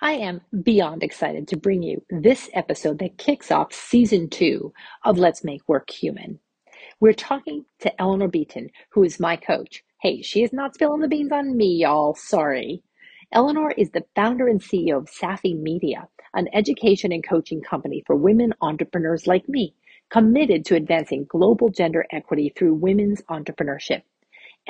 I am beyond excited to bring you this episode that kicks off season two of Let's Make Work Human. We're talking to Eleanor Beaton, who is my coach. Hey, she is not spilling the beans on me, y'all. Sorry. Eleanor is the founder and CEO of Safi Media, an education and coaching company for women entrepreneurs like me, committed to advancing global gender equity through women's entrepreneurship.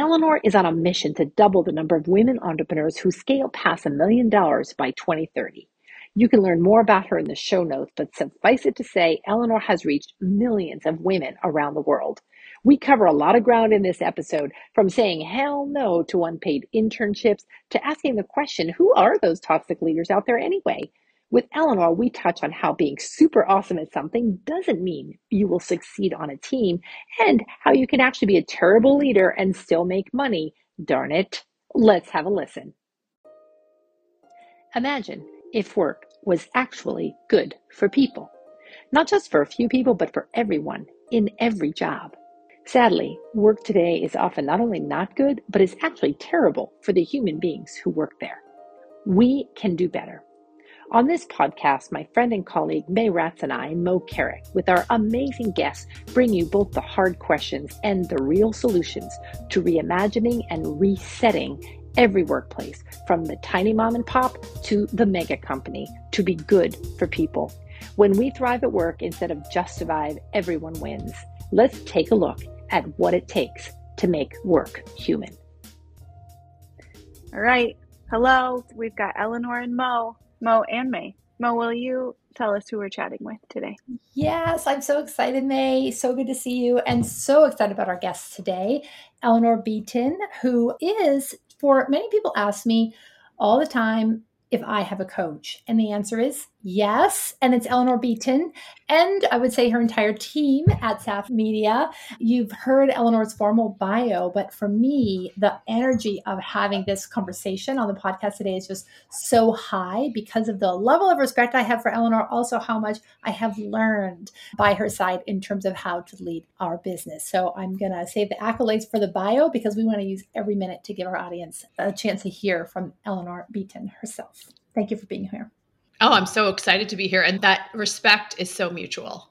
Eleanor is on a mission to double the number of women entrepreneurs who scale past a million dollars by 2030. You can learn more about her in the show notes, but suffice it to say, Eleanor has reached millions of women around the world. We cover a lot of ground in this episode, from saying hell no to unpaid internships to asking the question who are those toxic leaders out there anyway? With Eleanor, we touch on how being super awesome at something doesn't mean you will succeed on a team and how you can actually be a terrible leader and still make money. Darn it. Let's have a listen. Imagine if work was actually good for people. Not just for a few people, but for everyone in every job. Sadly, work today is often not only not good, but is actually terrible for the human beings who work there. We can do better. On this podcast, my friend and colleague May Ratz and I, Mo Carrick, with our amazing guests, bring you both the hard questions and the real solutions to reimagining and resetting every workplace, from the tiny mom and pop to the mega company, to be good for people. When we thrive at work instead of just survive, everyone wins. Let's take a look at what it takes to make work human. All right. Hello. We've got Eleanor and Mo. Mo and May. Mo, will you tell us who we're chatting with today? Yes, I'm so excited, May. So good to see you, and so excited about our guest today, Eleanor Beaton, who is, for many people ask me all the time if I have a coach. And the answer is Yes, and it's Eleanor Beaton, and I would say her entire team at Safi Media. You've heard Eleanor's formal bio, but for me, the energy of having this conversation on the podcast today is just so high because of the level of respect I have for Eleanor, also how much I have learned by her side in terms of how to lead our business. So I'm going to save the accolades for the bio because we want to use every minute to give our audience a chance to hear from Eleanor Beaton herself. Thank you for being here. Oh, I'm so excited to be here. And that respect is so mutual.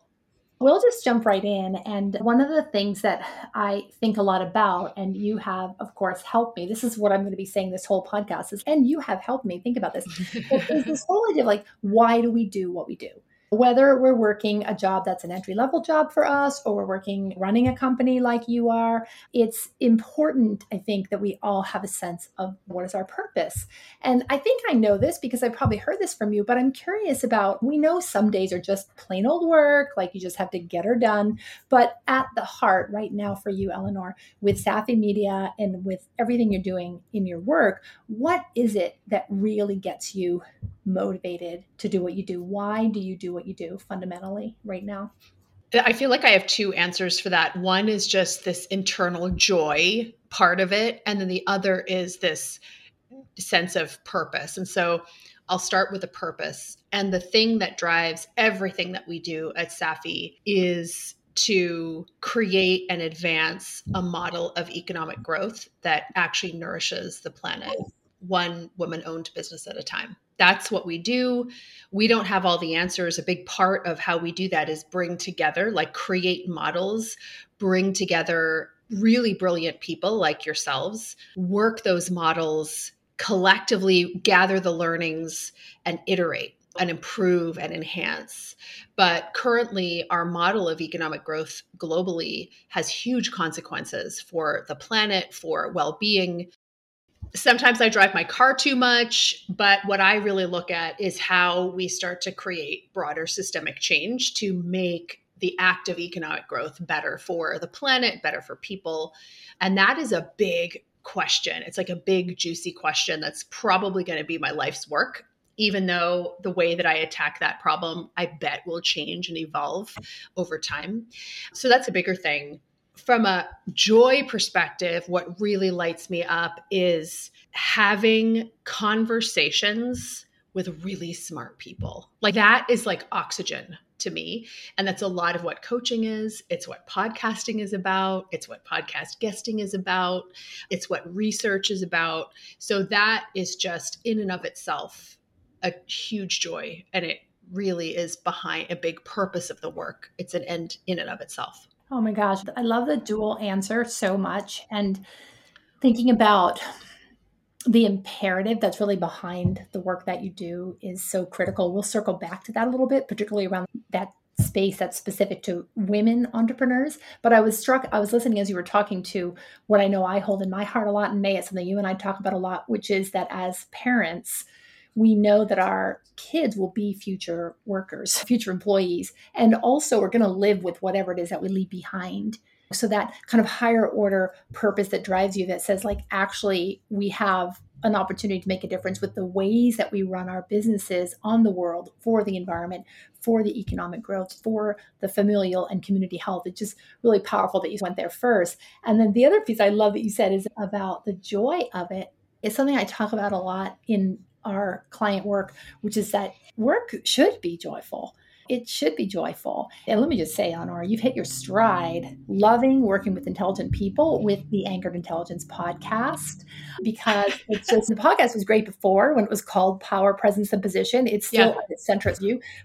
We'll just jump right in. And one of the things that I think a lot about, and you have, of course, helped me. This is what I'm going to be saying this whole podcast is, and you have helped me think about this. is this whole idea of like, why do we do what we do? Whether we're working a job that's an entry level job for us or we're working running a company like you are it's important i think that we all have a sense of what is our purpose and i think i know this because i probably heard this from you but i'm curious about we know some days are just plain old work like you just have to get her done but at the heart right now for you eleanor with safi media and with everything you're doing in your work what is it that really gets you motivated to do what you do? Why do you do what you do fundamentally right now? I feel like I have two answers for that. One is just this internal joy part of it, and then the other is this sense of purpose. And so I'll start with the purpose. And the thing that drives everything that we do at Safi is to create and advance a model of economic growth that actually nourishes the planet one woman owned business at a time. That's what we do. We don't have all the answers. A big part of how we do that is bring together, like create models, bring together really brilliant people like yourselves, work those models collectively, gather the learnings, and iterate and improve and enhance. But currently, our model of economic growth globally has huge consequences for the planet, for well being, sometimes I drive my car too much, but what I really look at is how we start to create broader systemic change to make the act of economic growth better for the planet, better for people. And that is a big question. It's like a big, juicy question that's probably going to be my life's work. Even though the way that I attack that problem, I bet will change and evolve over time. So that's a bigger thing from a joy perspective, what really lights me up is having conversations with really smart people. Like that is like oxygen to me. And that's a lot of what coaching is. It's what podcasting is about. It's what podcast guesting is about. It's what research is about. So that is just in and of itself a huge joy and it really is behind a big purpose of the work. It's an end in and of itself. Oh my gosh, I love the dual answer so much. And thinking about the imperative that's really behind the work that you do is so critical. We'll circle back to that a little bit, particularly around that space that's specific to women entrepreneurs. But I was struck, I was listening as you were talking to what I know I hold in my heart a lot, and May, it's something you and I talk about a lot, which is that as parents, we know that our kids will be future workers, future employees, and also we're going to live with whatever it is that we leave behind. So that kind of higher order purpose that drives you that says, like, actually, we have an opportunity to make a difference with the ways that we run our businesses on the world for the environment, for the economic growth, for the familial and community health. It's just really powerful that you went there first. And then the other piece I love that you said is about the joy of it. It's something I talk about a lot in our client work, which is that work should be joyful. It should be joyful. And let me just say, Eleanor, you've hit your stride loving working with intelligent people with the Anchored Intelligence podcast because it's just the podcast was great before when it was called Power, Presence, and Position. It's still yeah. at its center.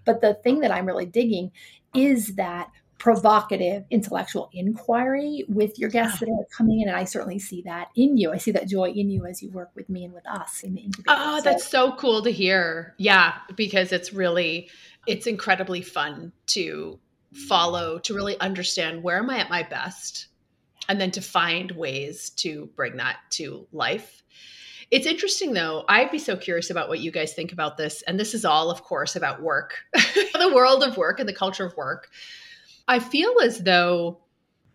But the thing that I'm really digging is that provocative intellectual inquiry with your guests that ah. are coming in. And I certainly see that in you. I see that joy in you as you work with me and with us in the incubator. Oh, ah, so. that's so cool to hear. Yeah, because it's really, it's incredibly fun to follow, to really understand where am I at my best, and then to find ways to bring that to life. It's interesting though. I'd be so curious about what you guys think about this. And this is all, of course, about work, the world of work and the culture of work. I feel as though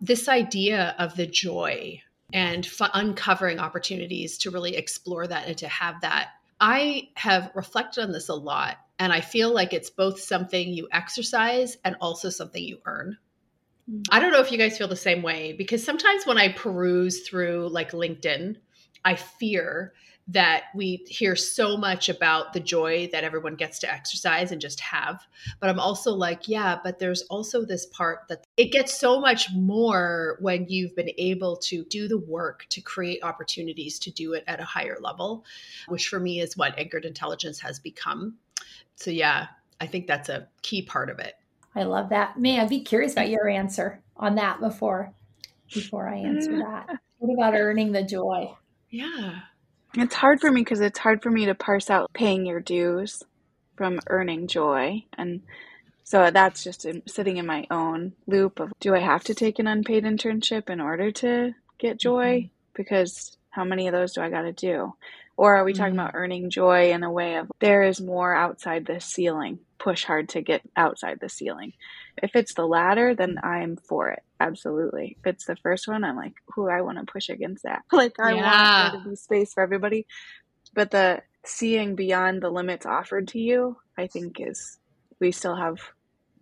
this idea of the joy and f- uncovering opportunities to really explore that and to have that, I have reflected on this a lot. And I feel like it's both something you exercise and also something you earn. Mm. I don't know if you guys feel the same way because sometimes when I peruse through like LinkedIn, I fear that we hear so much about the joy that everyone gets to exercise and just have. But I'm also like, yeah, but there's also this part that it gets so much more when you've been able to do the work to create opportunities to do it at a higher level, which for me is what anchored intelligence has become. So, yeah, I think that's a key part of it. I love that. May I be curious about your answer on that before before I answer mm. that? What about earning the joy? Yeah. It's hard for me because it's hard for me to parse out paying your dues from earning joy. And so that's just in, sitting in my own loop of do I have to take an unpaid internship in order to get joy? Mm-hmm. Because how many of those do I got to do? Or are we talking mm-hmm. about earning joy in a way of there is more outside the ceiling? Push hard to get outside the ceiling. If it's the latter, then I'm for it. Absolutely. If it's the first one, I'm like, who I want to push against that. Like I yeah. want there to be space for everybody. But the seeing beyond the limits offered to you, I think is we still have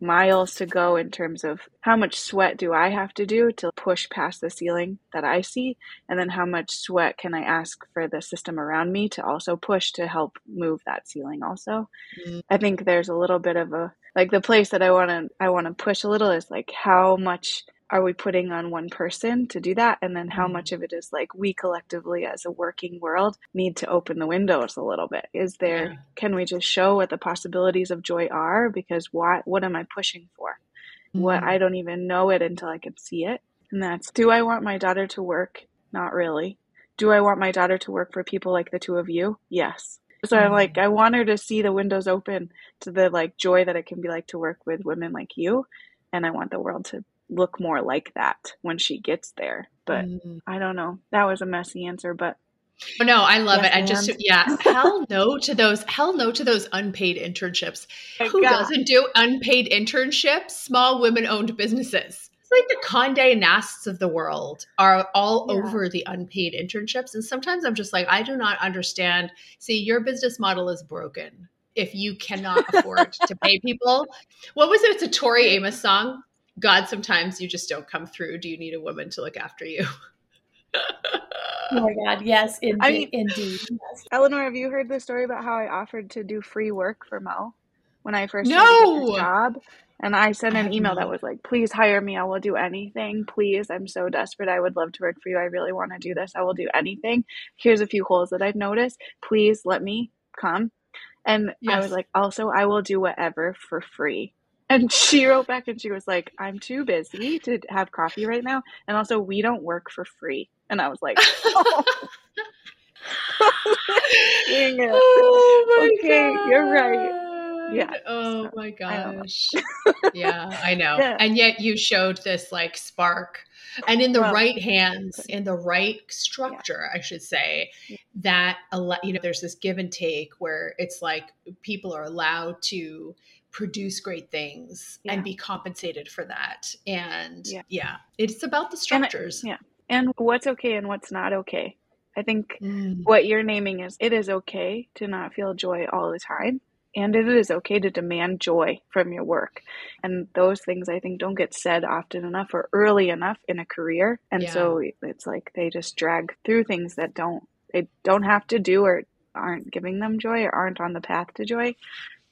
miles to go in terms of how much sweat do I have to do to push past the ceiling that I see, and then how much sweat can I ask for the system around me to also push to help move that ceiling also. Mm-hmm. I think there's a little bit of a like the place that I want to I want to push a little is like how much are we putting on one person to do that? And then how mm-hmm. much of it is like we collectively as a working world need to open the windows a little bit? Is there yeah. can we just show what the possibilities of joy are? Because what what am i pushing for? Mm-hmm. what i don't even know it until i can see it. And that's do i want my daughter to work? Not really. Do i want my daughter to work for people like the two of you? Yes so mm-hmm. i'm like i want her to see the windows open to the like joy that it can be like to work with women like you and i want the world to look more like that when she gets there. But mm. I don't know. That was a messy answer, but Oh, no, I love yes, it. I just yeah, hell no to those hell no to those unpaid internships. Who God. doesn't do unpaid internships? Small women owned businesses. It's like the Condé Nasts of the world are all yeah. over the unpaid internships. And sometimes I'm just like, I do not understand. See, your business model is broken if you cannot afford to pay people. What was it? It's a Tori Amos song. God, sometimes you just don't come through. Do you need a woman to look after you? oh my God, yes, indeed. I mean, indeed. Yes. Eleanor, have you heard the story about how I offered to do free work for Mo when I first no! started job? And I sent an email that was like, please hire me. I will do anything. Please. I'm so desperate. I would love to work for you. I really want to do this. I will do anything. Here's a few holes that I've noticed. Please let me come And yes. I was like, also, I will do whatever for free. And she wrote back and she was like, I'm too busy to have coffee right now. And also, we don't work for free. And I was like, oh. Dang it. Oh okay, God. you're right yeah oh so, my gosh. Yeah i know. Yeah. and yet you showed this like spark. And in the well, right hands in the right structure yeah. i should say that you know there's this give and take where it's like people are allowed to produce great things yeah. and be compensated for that. And yeah. yeah, it's about the structures. And, yeah. And what's okay and what's not okay. I think mm. what you're naming is it is okay to not feel joy all the time and it is okay to demand joy from your work. And those things I think don't get said often enough or early enough in a career. And yeah. so it's like they just drag through things that don't they don't have to do or aren't giving them joy or aren't on the path to joy.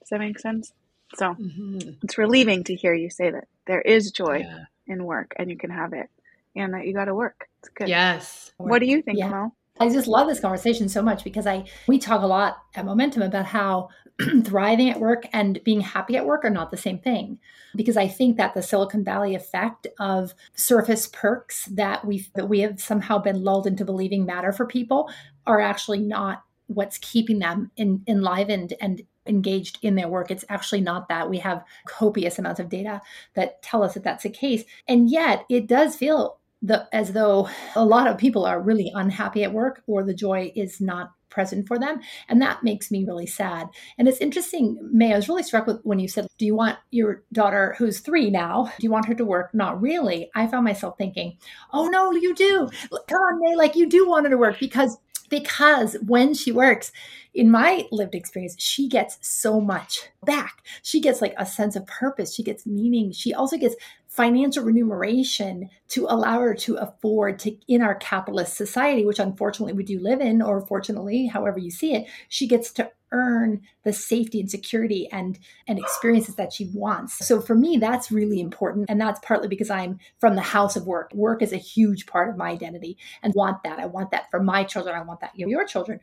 Does that make sense? So mm-hmm. it's relieving to hear you say that there is joy yeah. in work and you can have it and that you got to work. It's good. Yes. What do you think, yeah. Mo? I just love this conversation so much because I we talk a lot at Momentum about how thriving at work and being happy at work are not the same thing. Because I think that the Silicon Valley effect of surface perks that we that we have somehow been lulled into believing matter for people are actually not what's keeping them in, enlivened and engaged in their work. It's actually not that. We have copious amounts of data that tell us that that's the case. And yet it does feel the, as though a lot of people are really unhappy at work or the joy is not present for them. And that makes me really sad. And it's interesting, May, I was really struck with when you said, Do you want your daughter, who's three now, do you want her to work? Not really. I found myself thinking, Oh, no, you do. Come on, May, like you do want her to work because because when she works, in my lived experience, she gets so much back. She gets like a sense of purpose. She gets meaning. She also gets financial remuneration to allow her to afford to in our capitalist society which unfortunately we do live in or fortunately however you see it she gets to earn the safety and security and and experiences that she wants. So for me that's really important. And that's partly because i'm from the house of work. Work is a huge part of my identity and want that. I want that for my children. I want that for your children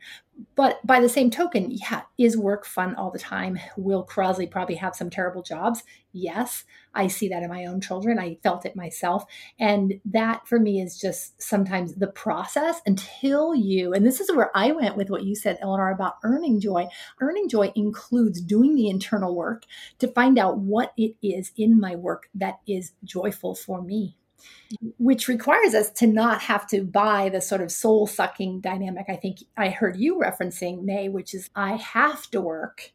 but by the same token yeah is work fun all the time will crosley probably have some terrible jobs yes I see that in my own children. I felt it myself. And that for me is just sometimes the process until you, and this is where I went with what you said, Eleanor, about earning joy. Earning joy includes doing the internal work to find out what it is in my work that is joyful for me which requires us to not have to buy the sort of soul sucking dynamic I think I heard you referencing, May, which is I have to work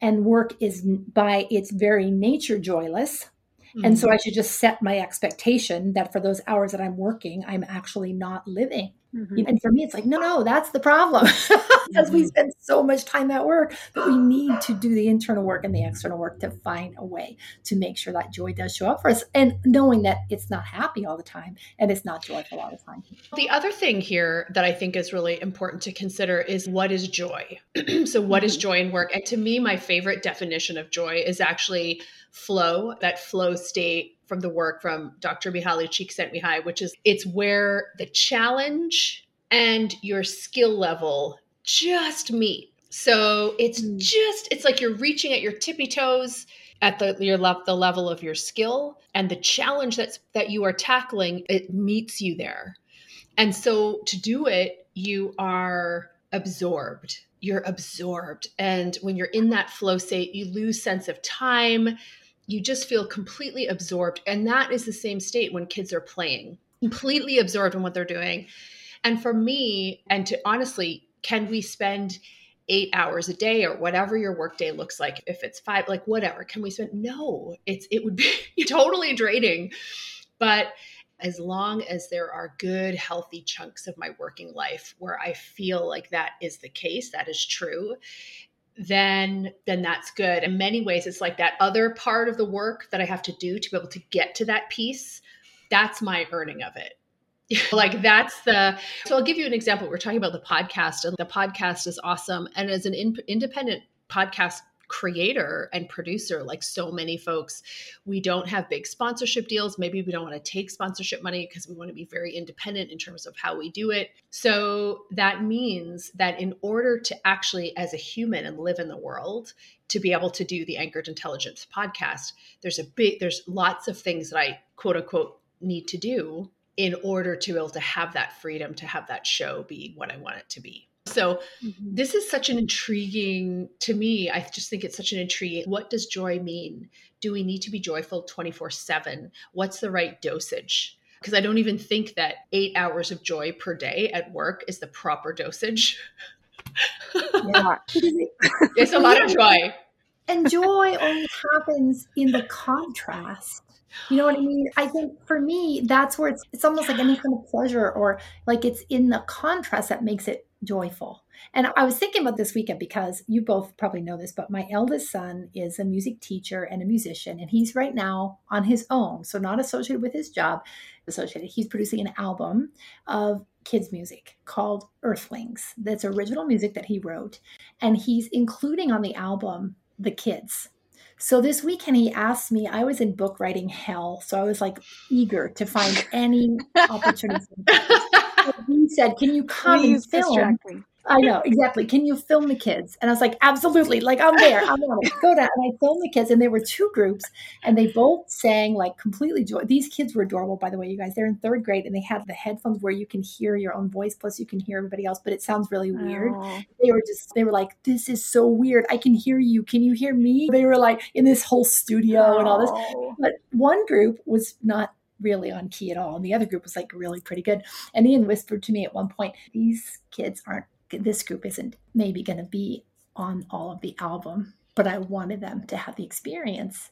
and work is by its very nature joyless. Mm-hmm. And so. I should just set my expectation that for those hours that I'm working, I'm actually not living. Mm-hmm. And for me, it's like, no, no, that's the problem. because mm-hmm. we spend so much time at work that we need to do the internal work and the external work to find a way to make sure that joy does show up for us. And knowing that it's not happy all the time and it's not joyful all the time. The other thing here that I think is really important to consider is what is joy? so, what is mm-hmm. joy in work? And to me, my favorite definition of joy is actually flow, that flow state from the work from Dr. Mihaly Csikszentmihalyi, which is it's where the challenge and your skill level just meet. So it's mm. just it's like you're reaching at your tippy toes at the your le- the level of your skill and the challenge that's that you are tackling it meets you there. And so to do it you are absorbed. You're absorbed and when you're in that flow state you lose sense of time you just feel completely absorbed. And that is the same state when kids are playing, completely absorbed in what they're doing. And for me, and to honestly, can we spend eight hours a day or whatever your workday looks like? If it's five, like whatever, can we spend? No, it's it would be totally draining. But as long as there are good, healthy chunks of my working life where I feel like that is the case, that is true, then then that's good. In many ways it's like that other part of the work that i have to do to be able to get to that piece that's my earning of it. Like that's the so i'll give you an example. We're talking about the podcast and the podcast is awesome. And as an in, independent podcast creator and producer, like so many folks, we don't have big sponsorship deals. Maybe we don't want to take sponsorship money because we want to be very independent in terms of how we do it. So that means that in order to actually, as a human and live in the world, to be able to do the Anchored Intelligence podcast, there's a big, there's lots of things that I quote unquote need to do in order to be able to have that freedom to have that show be what I want it to be. So mm-hmm. this is such an intriguing to me. I just think it's such an intriguing. What does joy mean? Do we need to be joyful 24/7? What's the right dosage? Because I don't even think that 8 hours of joy per day at work is the proper dosage. Yeah. it's a lot of joy. And joy only happens in the contrast you know what I mean? I think for me, that's where it's it's almost like any kind of pleasure or like it's in the contrast that makes it joyful. And I was thinking about this weekend because you both probably know this, but my eldest son is a music teacher and a musician, and he's right now on his own, so not associated with his job, associated. He's producing an album of kids' music called Earthlings. That's original music that he wrote, and he's including on the album the kids so this weekend he asked me, I was in book writing hell. So I was like eager to find any opportunity. He said, Can you come Please and film? I know exactly. Can you film the kids? And I was like, absolutely. Like I'm there. I'm on it. Go down. And I filmed the kids, and there were two groups, and they both sang like completely joy. These kids were adorable, by the way, you guys. They're in third grade, and they have the headphones where you can hear your own voice, plus you can hear everybody else, but it sounds really weird. Oh. They were just, they were like, this is so weird. I can hear you. Can you hear me? They were like in this whole studio oh. and all this. Oh. But one group was not really on key at all. And the other group was like really pretty good. And Ian whispered to me at one point, these kids aren't this group isn't maybe going to be on all of the album but I wanted them to have the experience.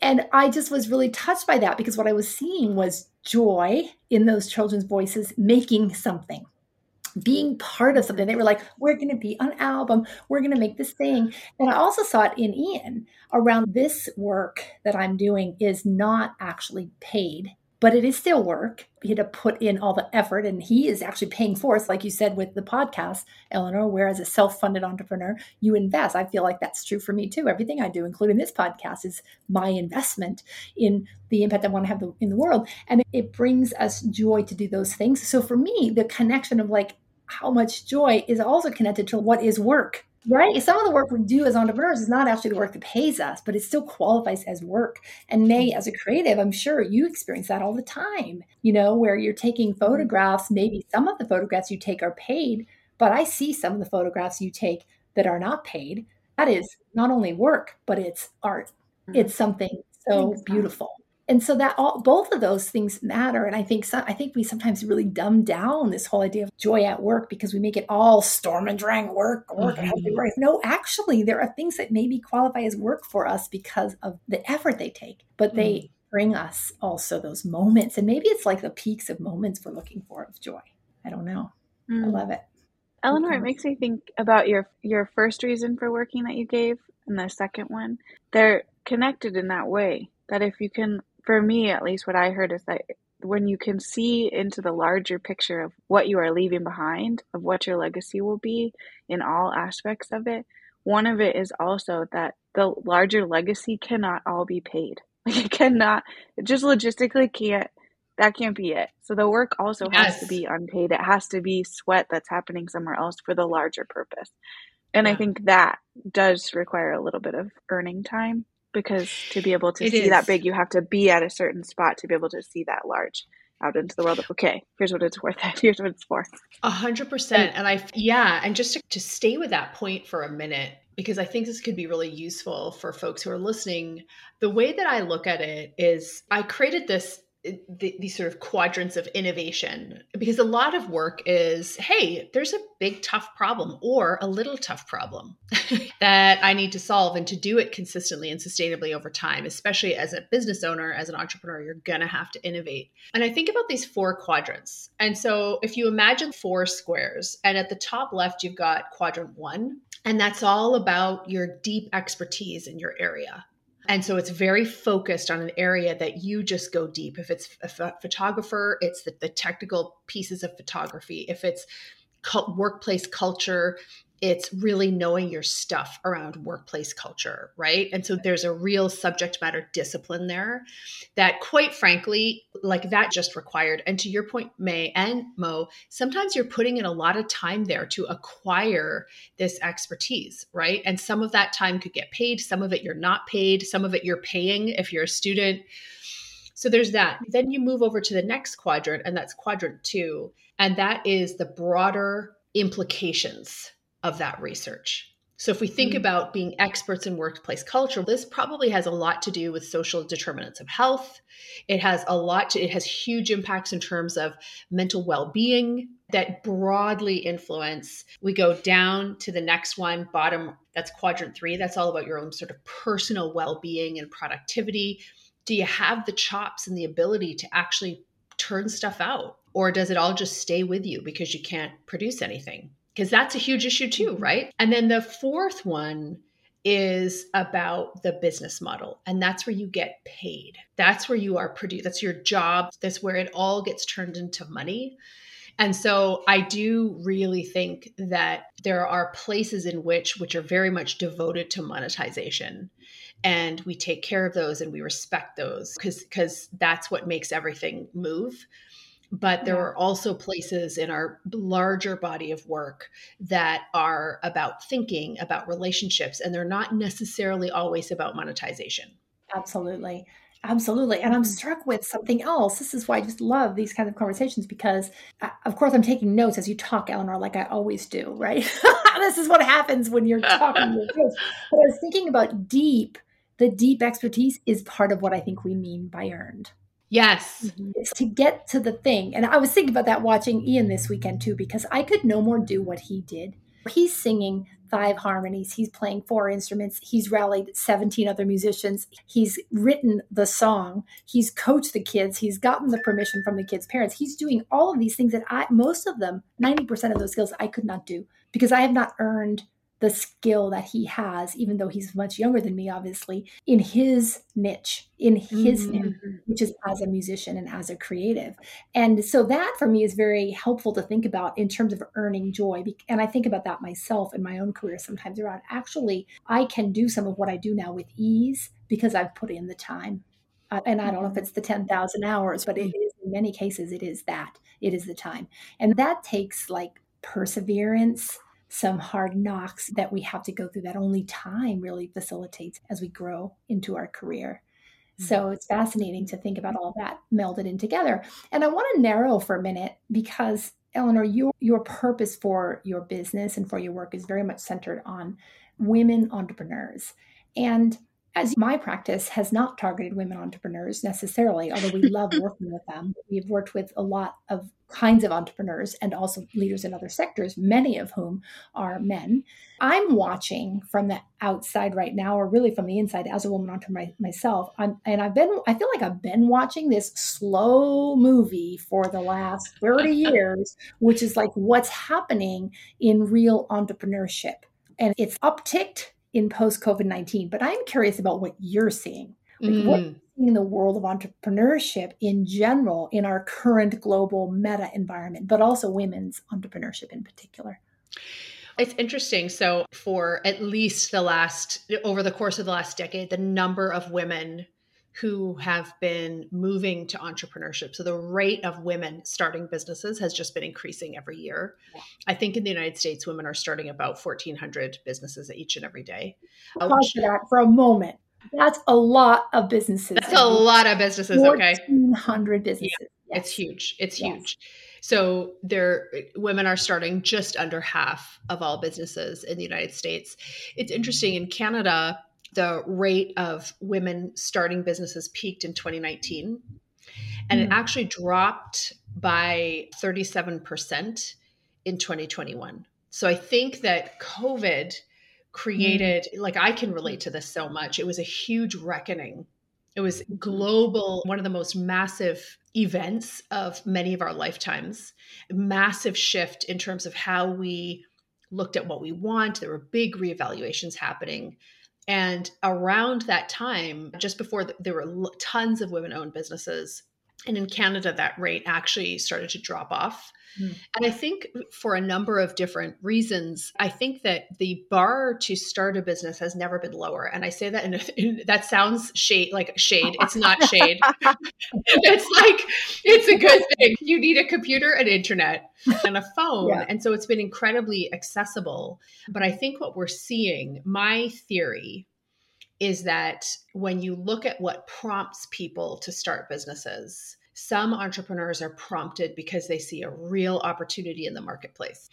And I just was really touched by that because what I was seeing was joy in those children's voices making something, being part of something. They were like, we're going to be on album, we're going to make this thing. And I also saw it in Ian around this work that I'm doing is not actually paid but it is still work. He had to put in all the effort, and he is actually paying for it, like you said with the podcast, Eleanor. Whereas a self-funded entrepreneur, you invest. I feel like that's true for me too. Everything I do, including this podcast, is my investment in the impact I want to have in the world, and it brings us joy to do those things. So for me, the connection of like how much joy is also connected to what is work Right. Some of the work we do as entrepreneurs is not actually the work that pays us, but it still qualifies as work. And May, as a creative, I'm sure you experience that all the time, you know, where you're taking mm-hmm. photographs. Maybe some of the photographs you take are paid, but I see some of the photographs you take that are not paid. That is not only work, but it's art. Mm-hmm. It's something so beautiful and so that all both of those things matter. And i think so, i think we sometimes really dumb down this whole idea of joy at work because we make it all storm and drang work work mm-hmm. and no actually there are things that maybe qualify as work for us because of the effort they take but they mm. bring us also those moments. And maybe it's like the peaks of moments we're looking for of joy. I don't know. Mm. i love it. Eleanor it makes me think about your your first reason for working that you gave and the second one. They're connected in that way that if you can for me at least what i heard is that when you can see into the larger picture of what you are leaving behind of what your legacy will be in all aspects of it one of it is also that the larger legacy cannot all be paid. Like it cannot it just logistically can't that can't be it. So the work also yes. has to be unpaid. It has to be sweat that's happening somewhere else for the larger purpose. And yeah. i think that does require a little bit of earning time because to be able to it see is. that big, you have to be at a certain spot to be able to see that large out into the world. Okay here's what it's worth. Here's what it's for. A hundred percent. And i yeah and just to, to stay with that point for a minute because i think this could be really useful for folks who are listening the way that i look at it is i created this the, these sort of quadrants of innovation. Because a lot of work is hey there's a big tough problem or a little tough problem that i need to solve and to do it consistently and sustainably over time especially as a business owner as an entrepreneur you're going to have to innovate. And i think about these four quadrants. And so if you imagine four squares and at the top left you've got quadrant one and that's all about your deep expertise in your area and so it's very focused on an area that you just go deep. If it's a photographer, it's the, the technical pieces of photography. If it's workplace culture, it's really knowing your stuff around workplace culture, right? And so there's a real subject matter discipline there that, quite frankly, like that just required. And to your point, May and Mo, sometimes you're putting in a lot of time there to acquire this expertise, right? And some of that time could get paid, some of it you're not paid, some of it you're paying if you're a student. So there's that. Then you move over to the next quadrant, and that's quadrant two. And that is the broader implications of that research. So, if we think mm-hmm. about being experts in workplace culture, this probably has a lot to do with social determinants of health. It has a lot to, it has huge impacts in terms of mental well being that broadly influence. We go down to the next one, bottom, that's quadrant three. That's all about your own sort of personal well being and productivity. Do you have the chops and the ability to actually turn stuff out? Or does it all just stay with you because you can't produce anything? Because that's a huge issue too, mm-hmm. right? And then the fourth one is about the business model and that's where you get paid that's where you are produced that's your job that's where it all gets turned into money and so i do really think that there are places in which which are very much devoted to monetization and we take care of those and we respect those because because that's what makes everything move but there are also places in our larger body of work that are about thinking about relationships and they're not necessarily always about monetization. Absolutely. Absolutely. And i'm mm-hmm. struck with something else. This is why i just love these kinds of conversations because uh, of course i'm taking notes as you talk eleanor like i always do right? This is what happens when you're talking but i was thinking about deep the deep expertise is part of what i think we mean by earned Yes. Mm-hmm. It's to get to the thing. And I was thinking about that watching Ian this weekend too, because I could no more do what he did. He's singing five harmonies, he's playing four instruments, he's rallied 17 other musicians, he's written the song, he's coached the kids, he's gotten the permission from the kids' parents. He's doing all of these things that I, most of them, 90% of those skills, I could not do because I have not earned the skill that he has, even though he's much younger than me, obviously, in his niche, in his mm-hmm. niche, which is as a musician and as a creative. And so that for me is very helpful to think about in terms of earning joy. And I think about that myself in my own career sometimes around actually, I can do some of what I do now with ease because I've put in the time. Uh, and I don't know if mm-hmm. it's the 10,000 hours, but it is in many cases, it is that. It is the time. And that takes like perseverance some hard knocks that we have to go through that only time really facilitates as we grow into our career. So mm-hmm. it's fascinating to think about all that melded in together. And I want to narrow for a minute because Eleanor, your your purpose for your business and for your work is very much centered on women entrepreneurs. And as my practice has not targeted women entrepreneurs necessarily, although we love working with them. We've worked with a lot of kinds of entrepreneurs and also leaders in other sectors, many of whom are men. I'm watching from the outside right now, or really from the inside as a woman entrepreneur myself. I'm, and I've been, I feel like I've been watching this slow movie for the last 30 years, which is like what's happening in real entrepreneurship. And it's upticked in post COVID 19. But I'm curious about what you're seeing. Like mm. what in the world of entrepreneurship in general in our current global meta environment, but also women's entrepreneurship in particular. It's interesting. So, for at least the last, over the course of the last decade, the number of women who have been moving to entrepreneurship. So the rate of women starting businesses has just been increasing every year. Yeah. I think in the United States, women are starting about 1,400 businesses each and every day. Oh, pause for that for a moment. That's a lot of businesses. That's a lot of businesses. 1, okay, 1,400 businesses. Yeah, yes. It's huge. It's yes. huge. So there, women are starting just under half of all businesses in the United States. It's interesting in Canada the rate of women starting businesses peaked in 2019 and mm. it hmm. actually dropped by 37% in 2021. So I think that COVID created, mm. like, I can relate to this so much. It was a huge reckoning. It was mm-hmm. global, one of the most massive events of many of our lifetimes, massive shift in terms of how we looked at what we want. There were big reevaluations happening. And around that time, just before the, there were tons of women owned businesses, And in Canada, that rate actually started to drop off. Mm. And I think for a number of different reasons, I think that the bar to start a business has never been lower. And I say that in, in that sounds shade like shade. It's not shade. it's like it's a good thing. You need a computer, an internet, and a phone. Yeah. And so it's been incredibly accessible. But I think what we're seeing, my theory is that when you look at what prompts people to start businesses, some entrepreneurs are prompted because they see a real opportunity in the marketplace.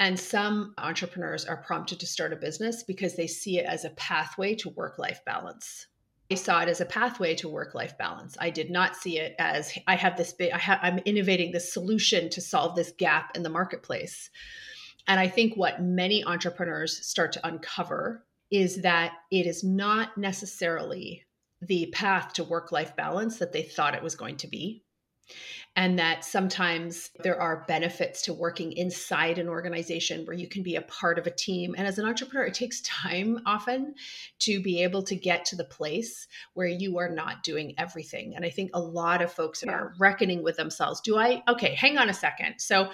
And some entrepreneurs are prompted to start a business because they see it as a pathway to work life balance. I saw it as a pathway to work life balance. I did not see it as I have this big, I have, I'm innovating this solution to solve this gap in the marketplace. And I think what many entrepreneurs start to uncover is that it is not necessarily the path to work life balance that they thought it was going to be. And that sometimes there are benefits to working inside an organization where you can be a part of a team. And as an entrepreneur, it takes time often to be able to get to the place where you are not doing everything. And I think a lot of folks are reckoning with themselves. Do I? Okay, hang on a second. So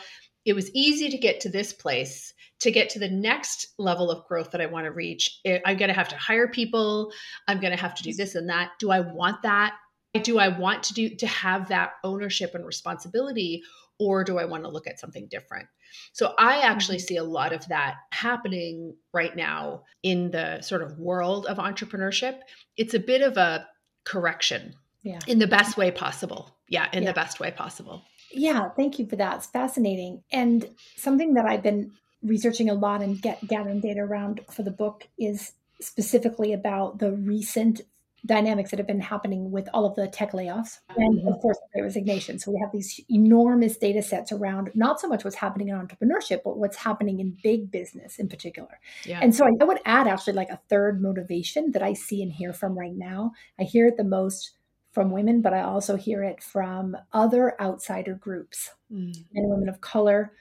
it was easy to get to this place to get to the next level of growth that I want to reach. I'm going to have to hire people. I'm going to have to do this and that. Do I want that? Do I want to do to have that ownership and responsibility or do I want to look at something different? So I actually mm-hmm. see a lot of that happening right now in the sort of world of entrepreneurship. It's a bit of a correction yeah. in the best way possible. Yeah, in yeah. the best way possible. Yeah, thank you for that. It's fascinating. And something that I've been researching a lot and get gathering data around for the book is specifically about the recent dynamics that have been happening with all of the tech layoffs and mm-hmm. of course the resignation so we have these enormous data sets around not so much what's happening in entrepreneurship but what's happening in big business in particular yeah. and so I, I would add actually like a third motivation that i see and hear from right now i hear it the most from women but i also hear it from other outsider groups mm. men and women of color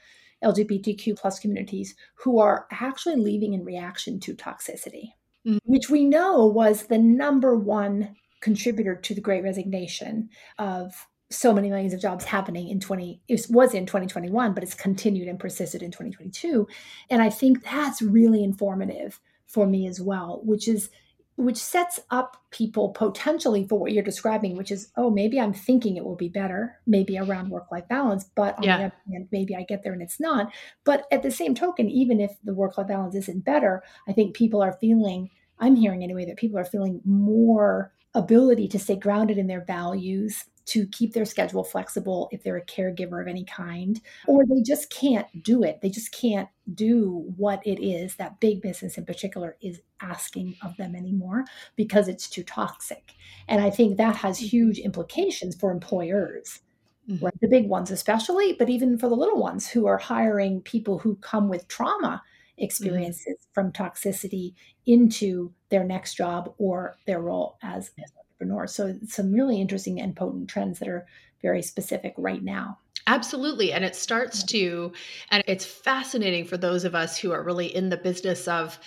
LGBTQ plus communities who are actually leaving in reaction to toxicity, mm-hmm. which we know was the number one contributor to the great resignation of so many millions of jobs happening in 20 it was in 2021 but it's continued and persisted in 2022 and i think that's really informative for me as well which is which sets up people potentially for what you're describing, which is, oh, maybe I'm thinking it will be better, maybe around work life balance, but on yeah. the other hand, maybe I get there and it's not. But at the same token, even if the work life balance isn't better, I think people are feeling, I'm hearing anyway, that people are feeling more ability to stay grounded in their values, to keep their schedule flexible if they're a caregiver of any kind, or they just can't do it. They just can't do what it is that big business in particular is asking of them anymore because it's too toxic. And I think that has mm-hmm. huge implications for employers. Mm-hmm. Right? The big ones, especially, but even for the little ones who are hiring people who come with trauma. Experiences mm-hmm. from toxicity into their next job or their role as entrepreneurs. So some really interesting and potent trends that are very specific right now. Absolutely. And it starts to, and it's fascinating for those of us who are really in the business of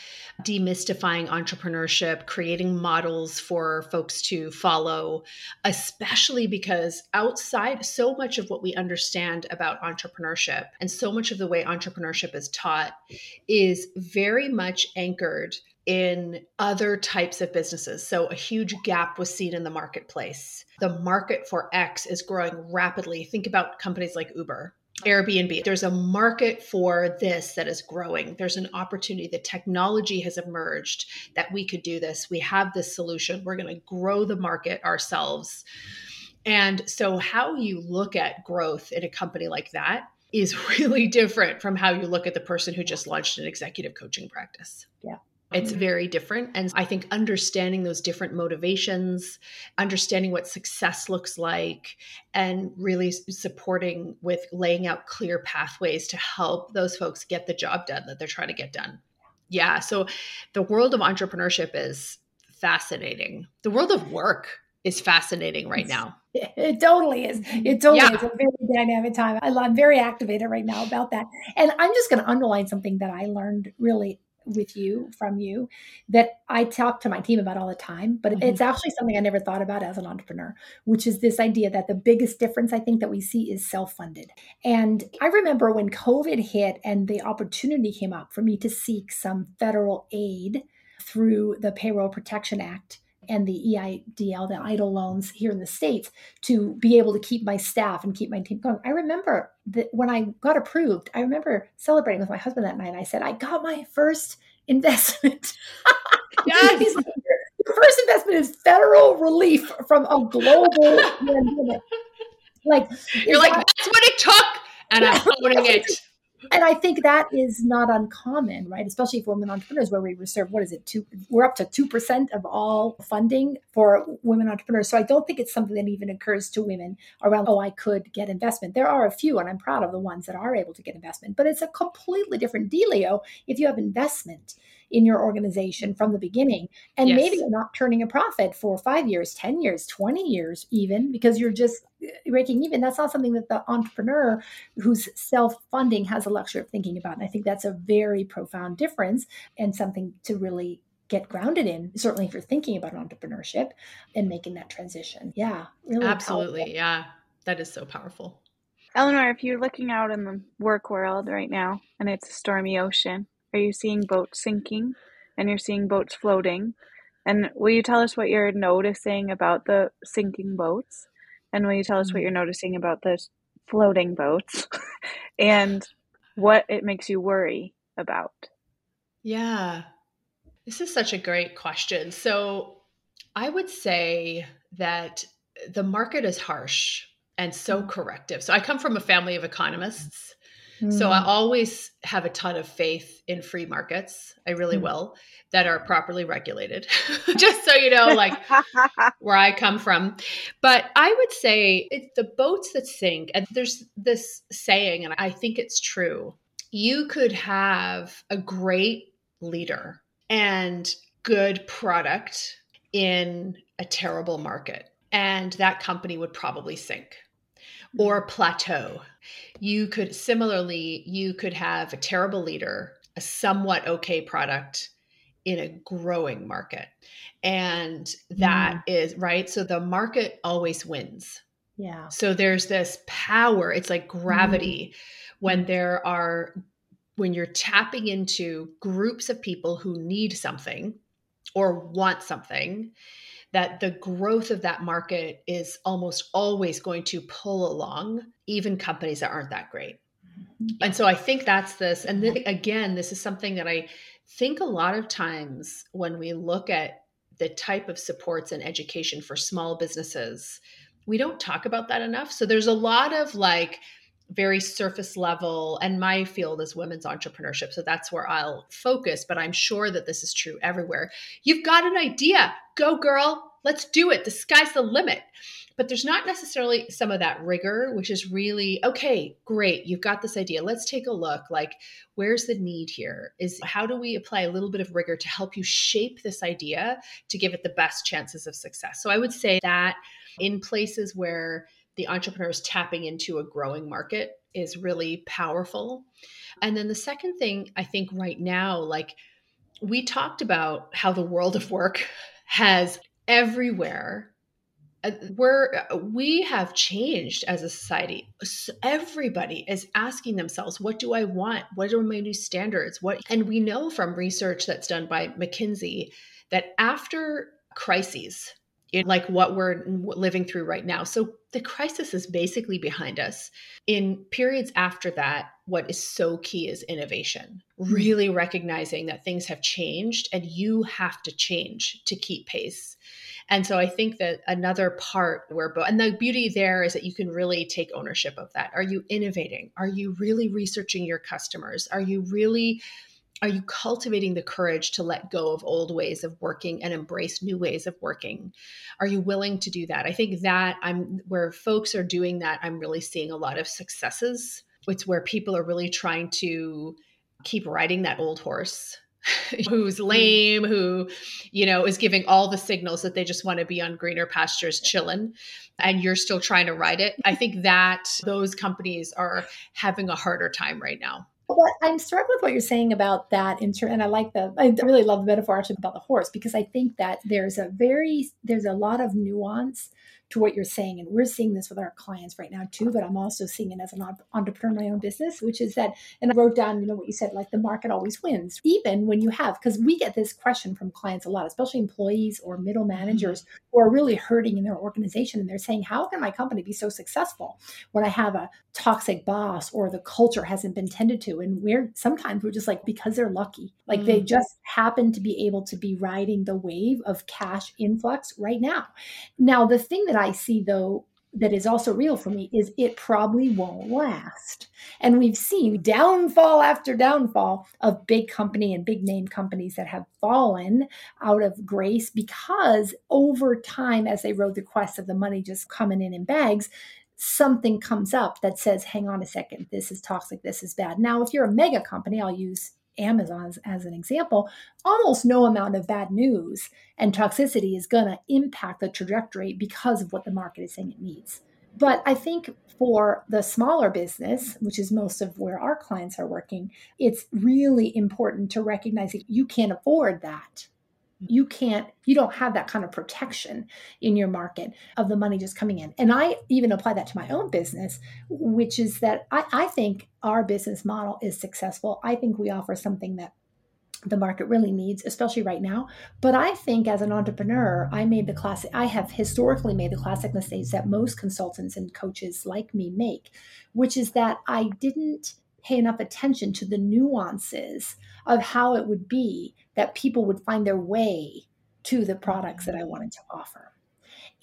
demystifying entrepreneurship, creating models for folks to follow, especially because outside so much of what we understand about entrepreneurship and so much of the way entrepreneurship is taught is very much anchored in other types of businesses. So a huge gap was seen in the marketplace. The market for X is growing rapidly. Think about companies like Uber. Airbnb. There's a market for this that is growing. There's an opportunity. The technology has emerged that we could do this. We have this solution. We're going to grow the market ourselves. And so, how you look at growth in a company like that is really different from how you look at the person who just launched an executive coaching practice. Yeah. It's mm-hmm. very different. And I think understanding those different motivations, understanding what success looks like, and really supporting with laying out clear pathways to help those folks get the job done that they're trying to get done. Yeah. So the world of entrepreneurship is fascinating. The world of work is fascinating right now. It totally is. It totally yeah. is a very dynamic time. I'm very activated right now about that. And I'm just going to underline something that I learned really with you from you that I talk to my team about all the time, but mm-hmm. it's actually something I never thought about as an entrepreneur, which is this idea that the biggest difference I think that we see is self funded. And I remember when COVID hit and the opportunity came up for me to seek some federal aid through the Payroll Protection Act and the EIDL, the EIDL loans here in the States, to be able to keep my staff and keep my team going. I remember that when I got approved, I remember celebrating with my husband that night. I said, I got my first investment. Yes. Your first investment is federal relief from a global pandemic. Like you're like, that, that's what it took, and I'm owning it and I think that is not uncommon, right? Especially for women entrepreneurs, where we reserve what is it? Two, we're up to two percent of all funding for women entrepreneurs. So I don't think it's something that even occurs to women around. Oh, I could get investment. There are a few, and I'm proud of the ones that are able to get investment. But it's a completely different dealio if you have investment in your organization from the beginning. And yes. maybe you're not turning a profit for five years, 10 years, 20 years, even because you're just eh, breaking even. That's not something that the entrepreneur who's self funding has a luxury of thinking about. And I think that's a very profound difference and something to really get grounded in certainly if you're thinking about entrepreneurship and making that transition yeah really absolutely powerful. yeah that is so powerful eleanor if you're looking out in the work world right now and it's a stormy ocean are you seeing boats sinking and you're seeing boats floating? And will you tell us what you're noticing about the sinking boats? And will you tell us what mm-hmm. you're noticing about the floating boats and what it makes you worry about? Yeah. This is such a great question. So, I would say that the market is harsh and so mm. corrective. So, I come from a family of economists. So I hmm. always have a ton of faith in free markets. I really mm. will that are properly regulated. Just so you know like where I come from. But I would say it's the boats that sink and there's this saying and I think it's true. You could have a great leader and good product in a terrible market and that company would probably sink or plateau. You could similarly, you could have a terrible leader, a somewhat okay product in a growing market. And that mm. is right. So the market always wins. Yeah. So there's this power. It's like gravity mm. when there are, when you're tapping into groups of people who need something or want something that the growth of that market is almost always going to pull along even companies that aren't that great. Mm-hmm. And so I think that's this. And then again, this is something that I think a lot of times when we look at the type of supports and education for small businesses, we don't talk about that enough. So there's a lot of like, very surface level and my field is women's entrepreneurship so that's where i'll focus but i'm sure that this is true everywhere. You've got an idea. Go girl. Let's do it. The sky's the limit. But there's not necessarily some of that rigor which is really okay great. You've got this idea. Let's take a look. Like where's the need here? Is how do we apply a little bit of rigor to help you shape this idea to give it the best chances of success? So i would say that in places where the entrepreneurs tapping into a growing market is really powerful. And then the second thing I think right now, like we talked about how the world of work has everywhere uh, we're we have changed as a society. Everybody is asking themselves what do i want? What are my new standards? What and we know from research that's done by mckinsey that after crises in like what we're living through right now. So the crisis is basically behind us. In periods after that, what is so key is innovation, mm-hmm. really recognizing that things have changed and you have to change to keep pace. And so I think that another part where, and the beauty there is that you can really take ownership of that. Are you innovating? Are you really researching your customers? Are you really are you cultivating the courage to let go of old ways of working and embrace new ways of working? Are you willing to do that? I think that i'm where folks are doing that i'm really seeing a lot of successes. It's where people are really trying to keep riding that old horse who's mm. lame who you know is giving all the signals that they just want to be on greener pastures chilling and you're still trying to ride it. I think that those companies are having a harder time right now But I'm struck with what you're saying about that. And I like the, I really love the metaphor actually about the horse because I think that there's a very, there's a lot of nuance to what you're saying. And we're seeing this with our clients right now too, but I'm also seeing it as an entrepreneur in my own business, which is that, and I wrote down, you know, what you said, like the market always wins, even when you have, because we get this question from clients a lot, especially employees or middle mm-hmm. managers who are really hurting in their organization. And they're saying, how can my company be so successful when I have a toxic boss or the culture hasn't been tended to? And we're sometimes we're just like, because they're lucky, like mm-hmm. they mm. just happen to be able to be riding the wave of cash influx right now. Now, the thing that I see though that is also real for me is it probably won't last. And we've seen downfall after downfall of big company and big name companies that have fallen out of grace because over time, as they rode the quest of the money just coming in in bags, something comes up that says, hang on a second, this is toxic, this is bad. Now, if you're a mega company, I'll use Amazon as, as an example, almost no amount of bad news and toxicity is going to impact the trajectory because of what the market is saying it needs. But I think for the smaller business, which is most of where our clients are working, it's really important to recognize that you can't afford that you can't you don't have that kind of protection in your market of the money just coming in. And i even apply that to my own business which is that i, I think our business model is successful. I think we offer something that the market really needs especially right now. But i think as an entrepreneur i made the classic i have historically made the classic mistakes that most consultants and coaches like me make which is that i didn't pay enough attention to the nuances of how it would be that people would find their way to the products that I wanted to offer.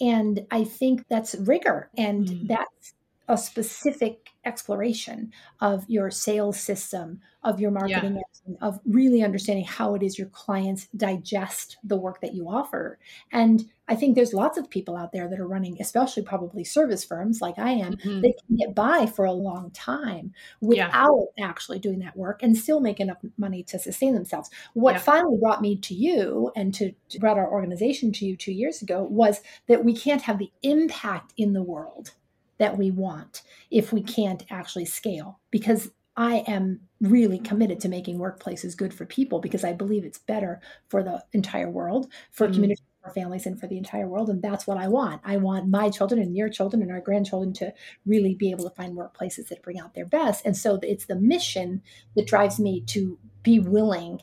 And I think that's rigor and mm. that's a specific exploration of your sales system, of your marketing, yeah. of really understanding how it is your clients digest the work that you offer. And I think there's lots of people out there that are running, especially probably service firms like I am, mm-hmm. they can get by for a long time without yeah. actually doing that work and still make enough money to sustain themselves. What yeah. finally brought me to you and to, to brought our organization to you two years ago was that we can't have the impact in the world that we want if we can't actually scale because I am really committed to making workplaces good for people because I believe it's better for the entire world, for mm-hmm. communities, for families, and for the entire world. And that's what I want. I want my children and your children and our grandchildren to really be able to find workplaces that bring out their best. And so it's the mission that drives me to be willing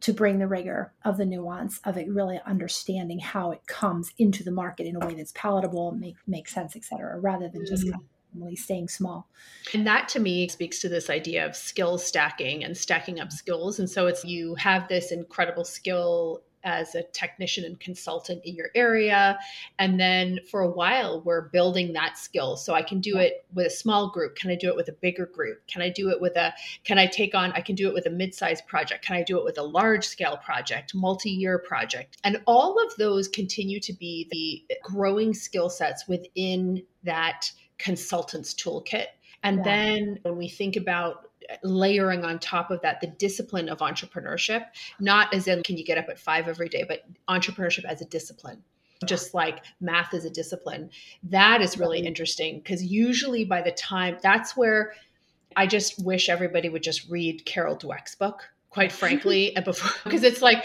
to bring the rigor of the nuance of it really understanding how it comes into the market in a way that's palatable make makes sense et cetera rather than just mm-hmm. really staying small and that to me speaks to this idea of skill stacking and stacking up skills and so it's you have this incredible skill as a technician and consultant in your area. And then for a while, we're building that skill. So I can do it with a small group. Can I do it with a bigger group? Can I do it with a, can I take on, I can do it with a mid sized project? Can I do it with a large scale project, multi year project? And all of those continue to be the growing skill sets within that consultant's toolkit. And yeah. then when we think about layering on top of that the discipline of entrepreneurship, not as in can you get up at five every day, but entrepreneurship as a discipline just like math is a discipline. That is really interesting because usually by the time that's where I just wish everybody would just read Carol Dweck's book, quite frankly, and before because it's like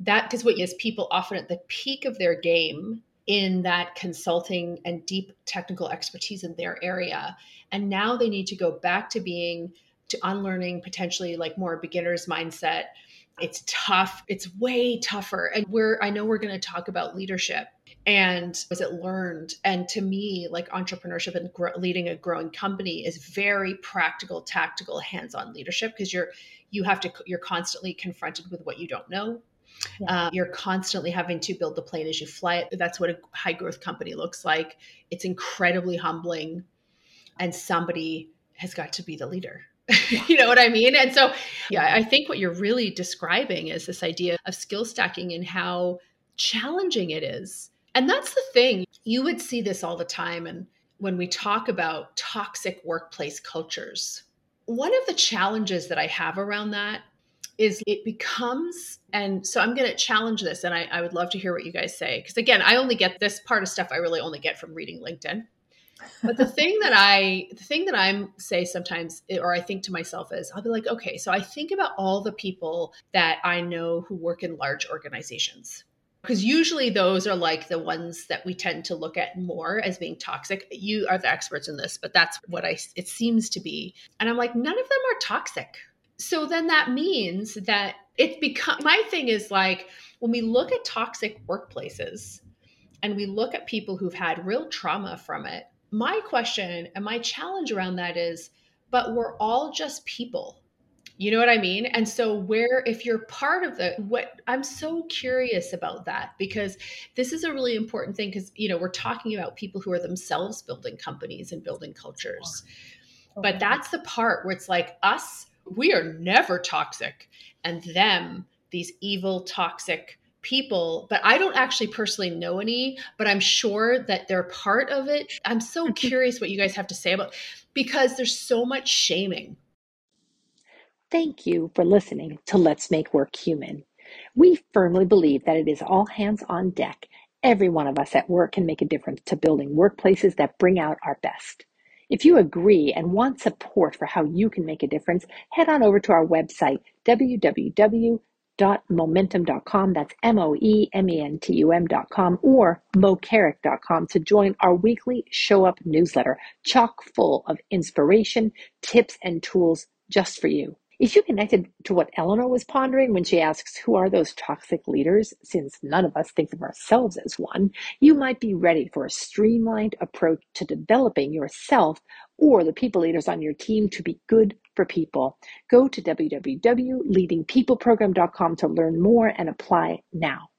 that because what is people often at the peak of their game in that consulting and deep technical expertise in their area. And now they need to go back to being to unlearning potentially like more beginner's mindset. It's tough. It's way tougher. And we're, I know we're going to talk about leadership and was it learned. And to me, like entrepreneurship and gr- leading a growing company is very practical, tactical, hands on leadership because you're, you have to, you're constantly confronted with what you don't know. Yeah. Uh, you're constantly having to build the plane as you fly it. That's what a high growth company looks like. It's incredibly humbling. And somebody has got to be the leader you know what I mean? And so, yeah, I think what you're really describing is this idea of skill stacking and how challenging it is. And that's the thing. You would see this all the time. And when we talk about toxic workplace cultures, one of the challenges that I have around that is it becomes, and so I'm going to challenge this, and I, I would love to hear what you guys say. Because again, I only get this part of stuff, I really only get from reading LinkedIn. But the thing that I, the thing that I'm say sometimes, eh, or I think to myself is, I'll be like, okay, so I think about all the people that I know who work in large organizations. Because usually those are like the ones that we tend to look at more as being toxic. You are the experts in this, but that's what I, it seems to be. And I'm like, none of them are toxic. So then that means that it's become, my thing is like, when we look at toxic workplaces and we look at people who've had real trauma from it, my question and my challenge around that is but we're all just people. You know what i mean? And so where if you're part of the what i'm so curious about that because this is a really important thing because you know we're talking about people who are themselves building companies and building cultures. Okay. but that's the part where it's like us we are never toxic. And them these evil toxic people, but I don't actually personally know any, but I'm sure that they're part of it. I'm so curious what you guys have to say about because there's so much shaming. Thank you for listening to Let's Make Work Human. We firmly believe that it is all hands on deck. Every one of us at work can make a difference to building workplaces that bring out our best. If you agree and want support for how you can make a difference, head on over to our website, www moementum.com. That's M O E M E N T U M.com or mocarrick.com to join our weekly show up newsletter, chock full of inspiration, tips, and tools just for you. If you connected to what Eleanor was pondering when she asks, Who are those toxic leaders? Since none of us think of ourselves as one, you might be ready for a streamlined approach to developing yourself or the people leaders on your team to be good for people. Go to www.leadingpeopleprogram.com to learn more and apply now.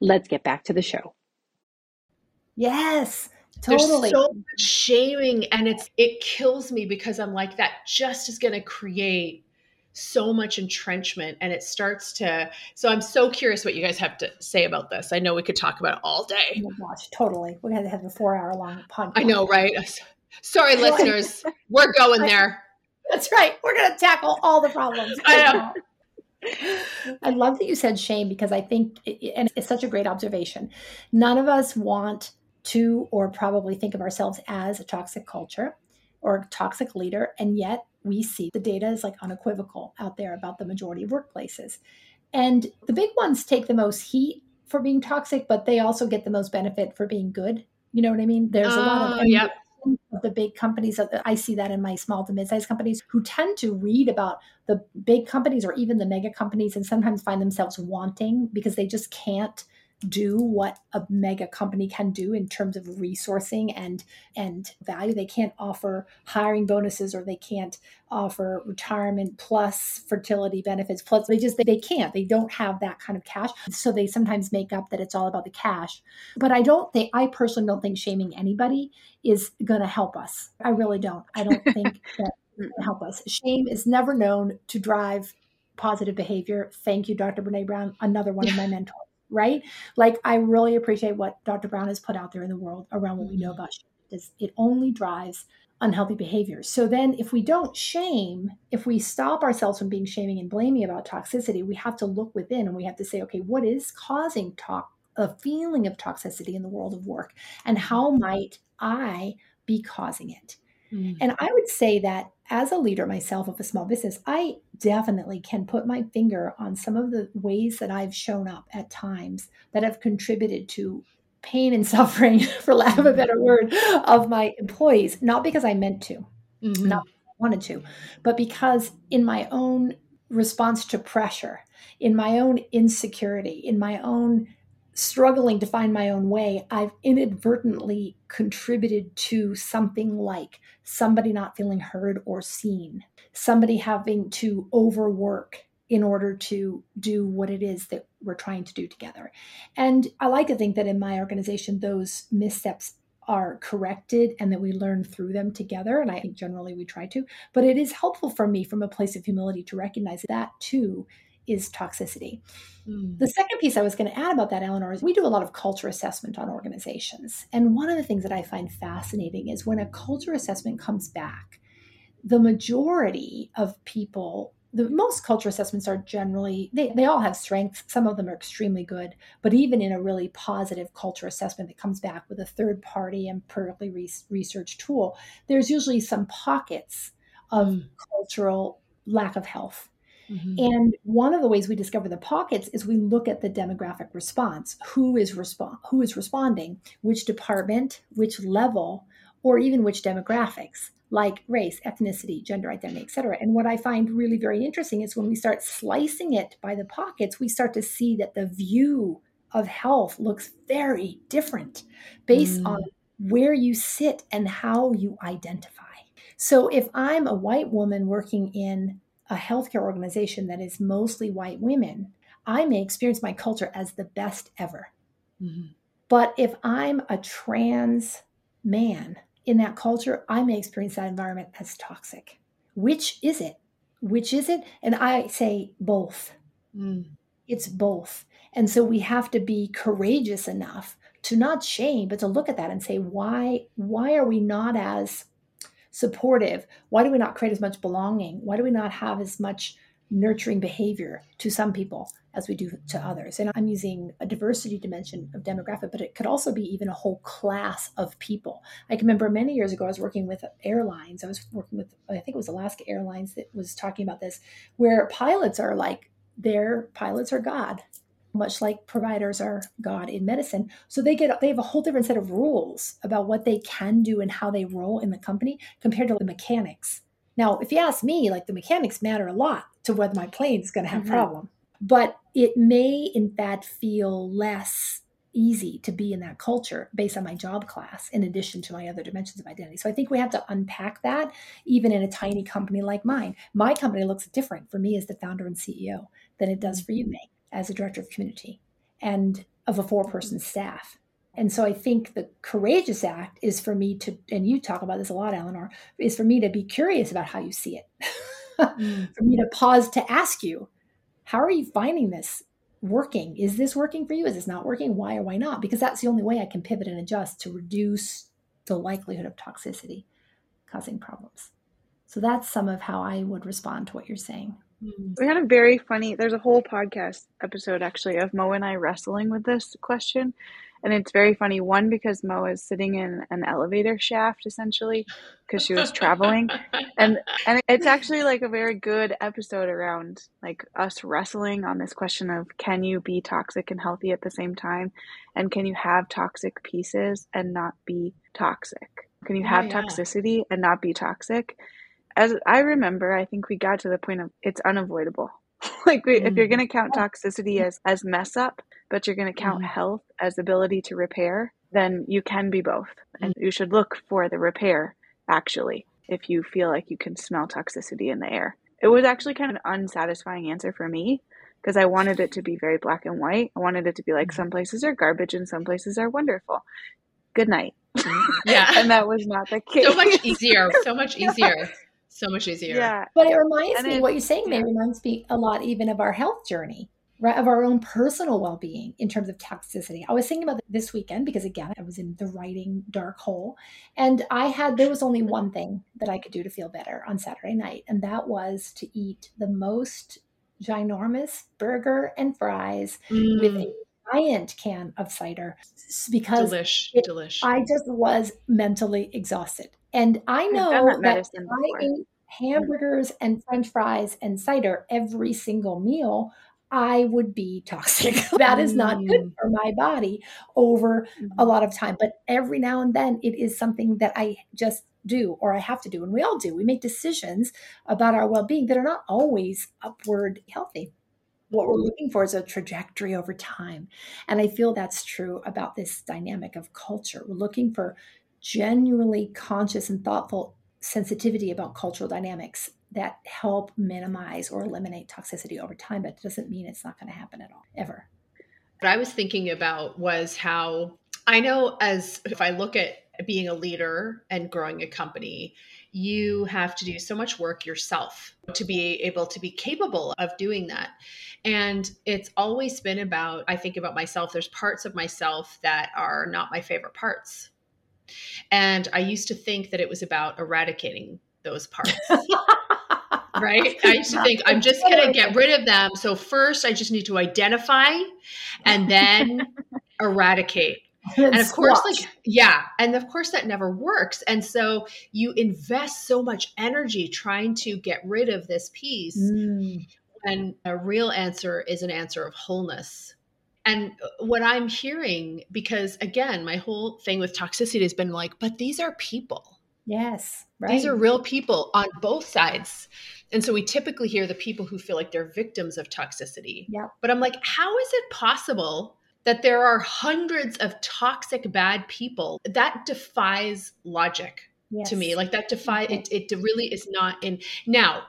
Let's get back to the show. Yes. Totally. There's so much shaming and it's it kills me because I'm like that just is going to create so much entrenchment and it starts to so i'm so curious what you guys have to say about this i know we could talk about it all day oh my gosh totally we're going to have a four hour long podcast i know right sorry listeners we're going there that's right we're going to tackle all the problems i know I love that you said shame because I think, and it's such a great observation. None of us want to or probably think of ourselves as a toxic culture or a toxic leader. And yet we see the data is like unequivocal out there about the majority of workplaces. And the big ones take the most heat for being toxic, but they also get the most benefit for being good. You know what I mean? There's a lot of, oh, yep. Of the big companies. I see that in my small to mid-sized companies who tend to read about the big companies or even the mega companies and sometimes find themselves wanting because they just can't do what a mega company can do in terms of resourcing and and value. They can't offer hiring bonuses or they can't offer retirement plus fertility benefits plus they just they can't. They don't have that kind of cash. So they sometimes make up that it's all about the cash. But i don't think i personally don't think shaming anybody is going to help us. I really don't. I don't think that help us. Shame is never known to drive positive behavior. Thank you dr brene brown another one of my mentors right? Like I really appreciate what Dr. Brown has put out there in the world around what we know mm-hmm. about shame. It only drives unhealthy behaviors. So then if we don't shame, if we stop ourselves from being shaming and blaming about toxicity, we have to look within and we have to say, okay, what is causing talk a feeling of toxicity in the world of work and how might I be causing it? Mm-hmm. And I would say that as a leader myself of a small business, I definitely can put my finger on some of the ways that I've shown up at times that have contributed to pain and suffering, for lack of a better word, of my employees, not because I meant to, mm-hmm. not wanted to, but because in my own response to pressure, in my own insecurity, in my own struggling to find my own way, I've inadvertently contributed to something like somebody not feeling heard or seen, somebody having to overwork in order to do what it is that we're trying to do together. And I like to think that in my organization, those missteps are corrected and that we learn through them together. And I think generally we try to. But it is helpful for me from a place of humility to recognize that too is toxicity. Mm. The second piece I was going to add about that, Eleanor, is we do a lot of culture assessment on organizations. And one of the things that I find fascinating is when a culture assessment comes back, the majority of people the most culture assessments are generally they, they all have strengths some of them are extremely good but even in a really positive culture assessment that comes back with a third party empirically re- research tool there's usually some pockets of mm. cultural lack of health mm-hmm. and one of the ways we discover the pockets is we look at the demographic response who is respond who is responding which department which level or even which demographics like race, ethnicity, gender identity, et cetera. And what I find really very interesting is when we start slicing it by the pockets, we start to see that the view of health looks very different based mm. on where you sit and how you identify. So if I'm a white woman working in a healthcare organization that is mostly white women, I may experience my culture as the best ever. Mm-hmm. But if I'm a trans man in that culture, I may experience that environment as toxic. Which is it? Which is it? And I say both. Mm. It's both. And so we have to be courageous enough to not shame, but to look at that and say, why, why are we not as supportive? Why do we not create as much belonging? Why do we not have as much nurturing behavior to some people as we do to others. And I'm using a diversity dimension of demographic, but it could also be even a whole class of people. I can remember many years ago, I was working with airlines. I was working with, I think it was Alaska Airlines that was talking about this, where pilots are like, their pilots are God, much like providers are God in medicine. So they get they have a whole different set of rules about what they can do and how they roll in the company compared to the mechanics. Now, if you ask me, like the mechanics matter a lot to whether my plane is going to have mm-hmm. problem but it may in fact feel less easy to be in that culture based on my job class in addition to my other dimensions of identity so i think we have to unpack that even in a tiny company like mine my company looks different for me as the founder and ceo than it does for you Meg as a director of community and of a four person staff and so I think the courageous act is for me to, and you talk about this a lot, Eleanor, is for me to be curious about how you see it. mm. For me to pause to ask you, how are you finding this working? Is this working for you? Is this not working? Why or why not? Because that's the only way I can pivot and adjust to reduce the likelihood of toxicity causing problems. So that's some of how I would respond to what you're saying. Hmm. We had a very funny, there's a whole podcast episode actually of Mo and I wrestling with this question. And it's very funny. One because mo is sitting in an elevator shaft essentially because she was traveling. And and it's actually like a very good episode around like us wrestling on this question of can you be toxic and healthy at the same time? And can you have toxic pieces and not be toxic? Can you have yeah. toxicity and not be toxic as i remember i think we got to the point of it's unavoidable like we, mm. if you're mm. going to count toxicity as as mess up but you're going to count mm. health as ability to repair then you can be both and mm. you should look for the repair actually if you feel like you can smell toxicity in the air it was actually kind of an unsatisfying answer for me because i wanted it to be very black and white i wanted it to be like mm. some places are garbage and some places are wonderful good night yeah and that was not the case so much easier so much easier so much easier. Yeah. But it reminds and me, it, what you're saying, yeah. May reminds me a lot even of our health journey, right? Of our own personal well being in terms of toxicity. I was thinking about this weekend because, again, I was in the writing dark hole. And I had, there was only one thing that I could do to feel better on Saturday night, and that was to eat the most ginormous burger and fries mm. with a giant can of cider because delish, it, delish. I just was mentally exhausted. And I know that, that I ate hamburgers and french fries and cider every single meal, I would be toxic. that is not good mm. for my body over a mm-hmm. lot of time. But every now and then it is something that I just do or I have to do. And we all do. We make decisions about our well being that are not always upward healthy. What we're looking for is a trajectory over time. And I feel that's true about this dynamic of culture. We're looking for genuinely conscious and thoughtful sensitivity about cultural dynamics that help minimize or eliminate toxicity over time, but it doesn't mean it's not going to happen at all, ever. What I was thinking about was how I know as if I look at being a leader and growing a company, you have to do so much work yourself to be able to be capable of doing that. And it's always been about, I think about myself, there's parts of myself that are not my favorite parts and I used to think that it was about eradicating those parts. right? I used to think I'm just going to get rid of them. So first, I just need to identify and then eradicate. And of course, like, yeah. And of course, that never works. And so you invest so much energy trying to get rid of this piece. Mm. And a real answer is an answer of wholeness. And uh, what I'm hearing, because again, my whole thing with toxicity has been like, but these are people. Yes. Right. These are real people on both sides. And so we typically hear the people who feel like they're victims of toxicity. Yeah. But I'm like, how is it possible that there are hundreds of toxic bad people? That defies logic yes. to me. Like that defy it it really is not in now.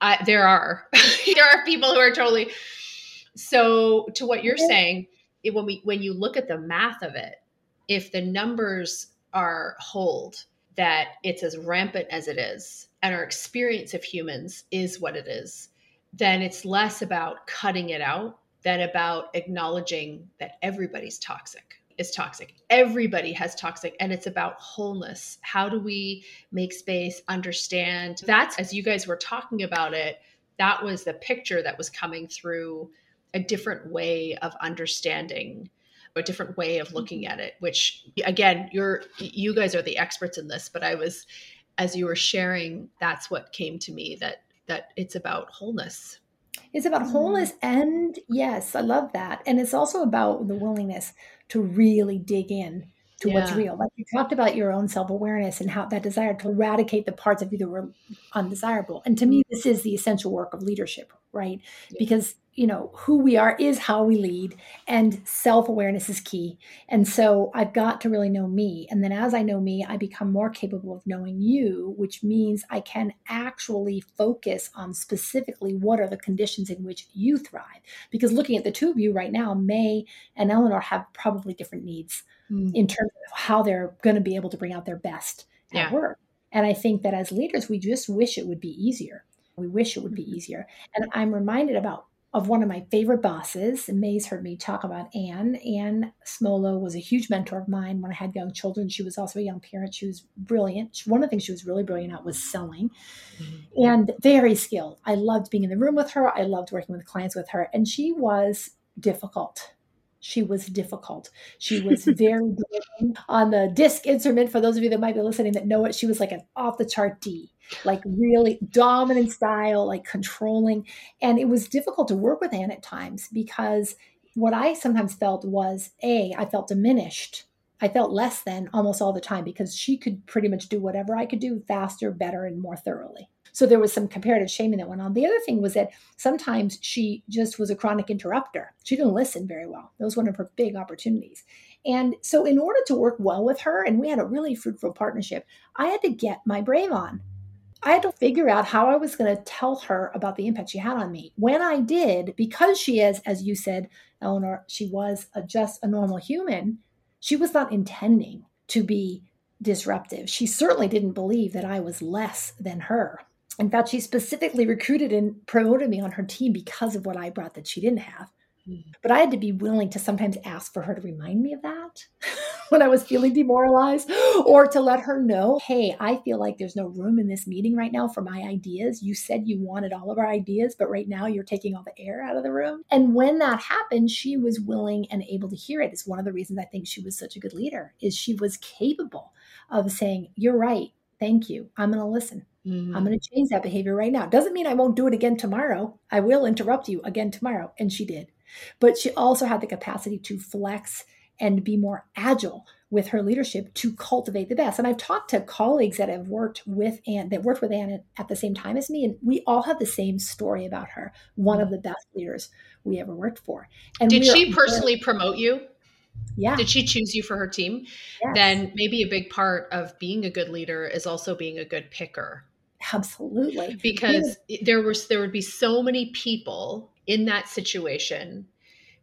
I, there are there are people who are totally so to what you're saying it, when we when you look at the math of it if the numbers are hold that it's as rampant as it is and our experience of humans is what it is, then it's less about cutting it out than about acknowledging that everybody's toxic is toxic. Everybody has toxic, and it's about wholeness. How do we make space, understand? That's as you guys were talking about it, that was the picture that was coming through a different way of understanding a different way of looking mm-hmm. at it which again you're you guys are the experts in this but i was as you were sharing that's what came to me that that it's about wholeness. It's about mm-hmm. wholeness and yes i love that and it's also about the willingness to really dig in to yeah. what's real. Like you talked about your own self-awareness and how that desire to eradicate the parts of you that were undesirable and to me mm-hmm. this is the essential work of leadership right? Yeah. because you know who we are is how we lead and self-awareness is key. And so i've got to really know me. And then as i know me i become more capable of knowing you which means i can actually focus on specifically what are the conditions in which you thrive. Because looking at the two of you right now may and eleanor have probably different needs mm. in terms of how they're going to be able to bring out their best at work. And i think that as leaders we just wish it would be easier we wish it would be mm-hmm. easier and i'm reminded about of one of my favorite bosses. And May's heard me talk about Anne. Anne Smolo was a huge mentor of mine when I had young children. She was also a young parent. She was brilliant. One of the things she was really brilliant at was selling mm-hmm. and very skilled. I loved being in the room with her. I loved working with clients with her. And she was difficult. She was difficult. She was very on the disc instrument. For those of you that might be listening that know it, she was like an off the chart D like really dominant style, like controlling. And it was difficult to work with Anne at times because what I sometimes felt was A, I felt diminished. I felt less than almost all the time because she could pretty much do whatever I could do faster, better, and more thoroughly. So there was some comparative shaming that went on. The other thing was that sometimes she just was a chronic interrupter. She didn't listen very well. That was one of her big opportunities. And so, in order to work well with her, and we had a really fruitful partnership, I had to get my brave on. I had to figure out how I was going to tell her about the impact she had on me. When I did, because she is, as you said, Eleanor, she was a, just a normal human, she was not intending to be disruptive. She certainly didn't believe that I was less than her. In fact, she specifically recruited and promoted me on her team because of what I brought that she didn't have. Mm. But I had to be willing to sometimes ask for her to remind me of that when I was feeling demoralized or to let her know, hey, I feel like there's no room in this meeting right now for my ideas. You said you wanted all of our ideas, but right now you're taking all the air out of the room. And when that happened, she was willing and able to hear it. It's one of the reasons I think she was such a good leader is she was capable of saying, you're right. Thank you. I'm going to listen. Mm-hmm. I'm going to change that behavior right now. Doesn't mean I won't do it again tomorrow. I will interrupt you again tomorrow. And she did. But she also had the capacity to flex and be more agile with her leadership to cultivate the best. And I've talked to colleagues that have worked with Anne, that worked with Anne at the same time as me, and we all have the same story about her. One of mm. the best leaders we ever worked for. And did she personally promote you? Yeah. Did she choose you for her team? Yes. Then maybe a big part of being a good leader is also being a good picker. Absolutely. Because yeah. there was there would be so many people in that situation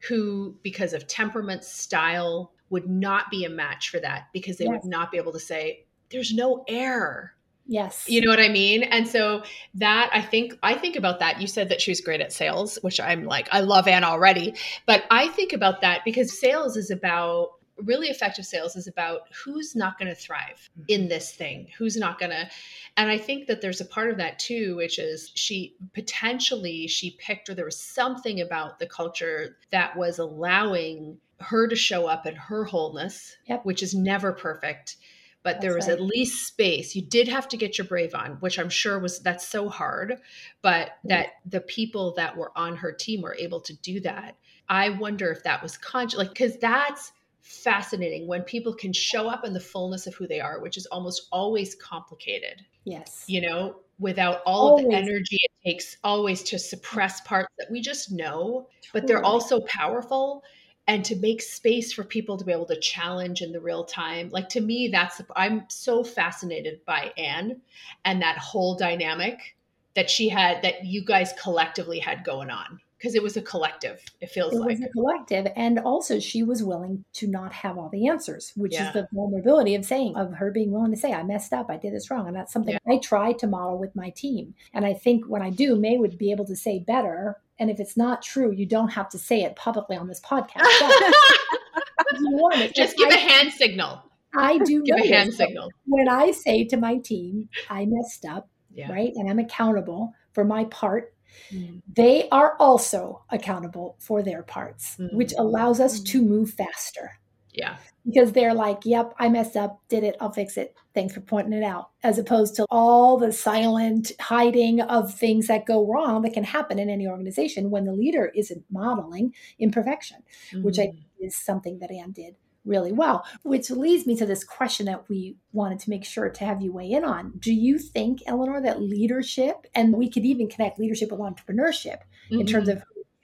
who, because of temperament, style, would not be a match for that because they yes. would not be able to say, there's no air. Yes. You know what I mean? And so that I think I think about that. You said that she was great at sales, which I'm like, I love Anne already. But I think about that because sales is about really effective sales is about who's not going to thrive mm-hmm. in this thing, who's not going to. And I think that there's a part of that too, which is she potentially she picked or there was something about the culture that was allowing her to show up in her wholeness, Yep. which is never perfect. But That's there was right. at least space. You did have to get your brave on, which I'm sure was that's so hard. But mm-hmm. that the people that were on her team were able to do that. I wonder if that was conscious, like because that's fascinating when people can show up in the fullness of who they are, which is almost always complicated Yes. you know, without all of the energy it takes always to suppress parts that we just know, but they're also powerful. And to make space for people to be able to challenge in the real time. Like to me, that's, I'm so fascinated by Anne and that whole dynamic that she had, that you guys collectively had going on. Because it was a collective, it feels it like. was a collective and also she was willing to not have all the answers which Yeah. is the vulnerability of saying of her being willing to say i messed up i did this wrong and that's something Yeah. i try to model with my team and i think when i do may would be able to say better and if it's not true you don't have to say it publicly on this podcast But if you want it, Just give a I, hand signal. I do Give a hand signal. when i say to my team i messed up Yeah. right and i'm accountable for my part Mm. they are also accountable for their parts, Mm. which allows us to move faster Yeah. because they're like, yep, I messed up, did it, I'll fix it. Thanks for pointing it out. As opposed to all the silent hiding of things that go wrong that can happen in any organization when the leader isn't modeling imperfection, which I Mm. think is something that Anne did really well. Which leads me to this question that we wanted to make sure to have you weigh in on. Do you think, Eleanor, that leadership, and we could even connect leadership with entrepreneurship in terms Mhm. of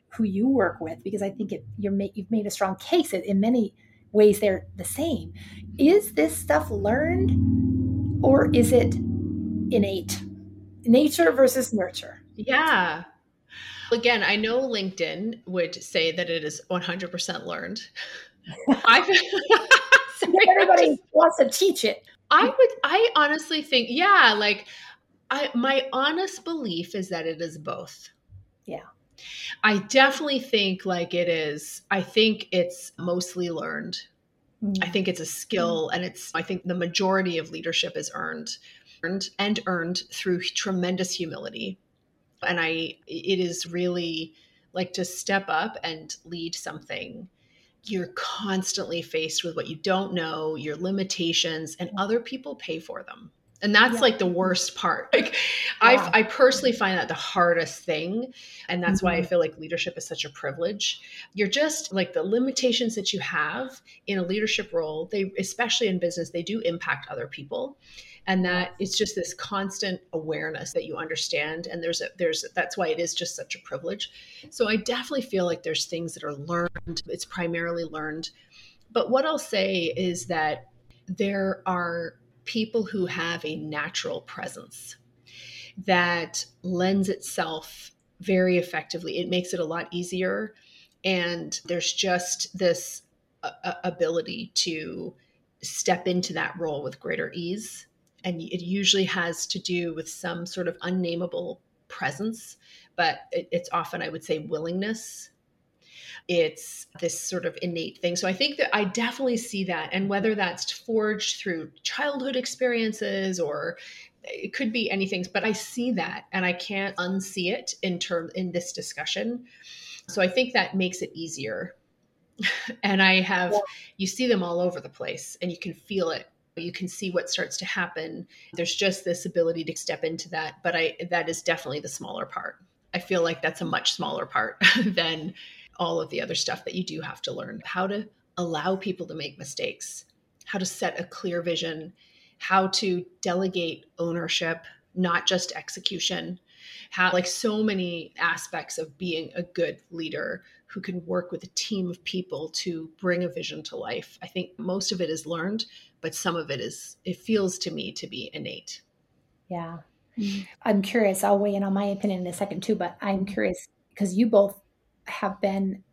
who you work with, because I think it, you're ma- you've made a strong case that in many ways they're the same. Is this stuff learned or is it innate? Nature versus nurture. Yeah. Again, I know LinkedIn would say that it is 100% learned. Sorry, Everybody wants to teach it. I would, I honestly think, yeah, like I, my honest belief is that it is both. Yeah. I definitely think like it is, I think it's mostly learned. I think it's a skill and it's I think the majority of leadership is earned earned and earned through tremendous humility. And I it is really like to step up and lead something. You're constantly faced with what you don't know, your limitations, and other people pay for them. And that's Yeah. like the worst part. Like Yeah. I I personally find that the hardest thing. And that's why I Mhm. feel like leadership is such a privilege. You're just like the limitations that you have in a leadership role, they especially in business, they do impact other people. And that it's just this constant awareness that you understand. And there's a there's that's why it is just such a privilege. So I definitely feel like there's things that are learned. It's primarily learned. But what I'll say is that there are people who have a natural presence that lends itself very effectively. It makes it a lot easier. And there's just this uh, uh, ability to step into that role with greater ease. And it usually has to do with some sort of unnameable presence, but it, it's often, I would say, willingness. It's this sort of innate thing. So I think that I definitely see that. And whether that's forged through childhood experiences or it could be anything, but I see that and I can't unsee it in term in this discussion. So I think that makes it easier. and I have Yeah. you see them all over the place and you can feel it. You can see what starts to happen. There's just this ability to step into that, but I that is definitely the smaller part. I feel like that's a much smaller part than all of the other stuff that you do have to learn. How to allow people to make mistakes, how to set a clear vision, how to delegate ownership, not just execution. How, like, so many aspects of being a good leader who can work with a team of people to bring a vision to life. I think most of it is learned, but some of it is, it feels to me to be innate. Yeah. Mm-hmm. I'm curious. I'll weigh in on my opinion in a second too, but I'm curious because you both have been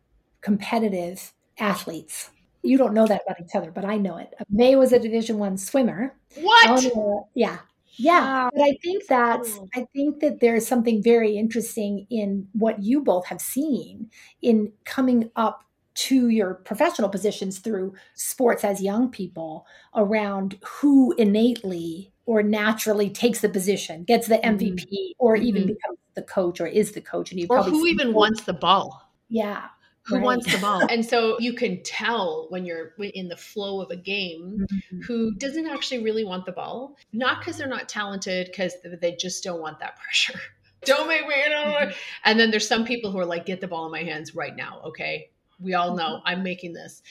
competitive athletes. You don't know that about each other, but I know it. May was a Division One swimmer. What? Eleanor- yeah, yeah. Wow. But I think that's I think that there's something very interesting in what you both have seen in coming up to your professional positions through sports as young people around who innately or naturally takes the position, gets the MVP, mm-hmm. or even mm-hmm. becomes the coach or is the coach. And you or who even wants the ball. Yeah. Who right. wants the ball? and so you can tell when you're in the flow of a game mm-hmm. who doesn't actually really want the ball, not because they're not talented, because they just don't want that pressure. don't make me. Mm-hmm. And then there's some people who are like, get the ball in my hands right now. Okay. We all know mm-hmm. I'm making this.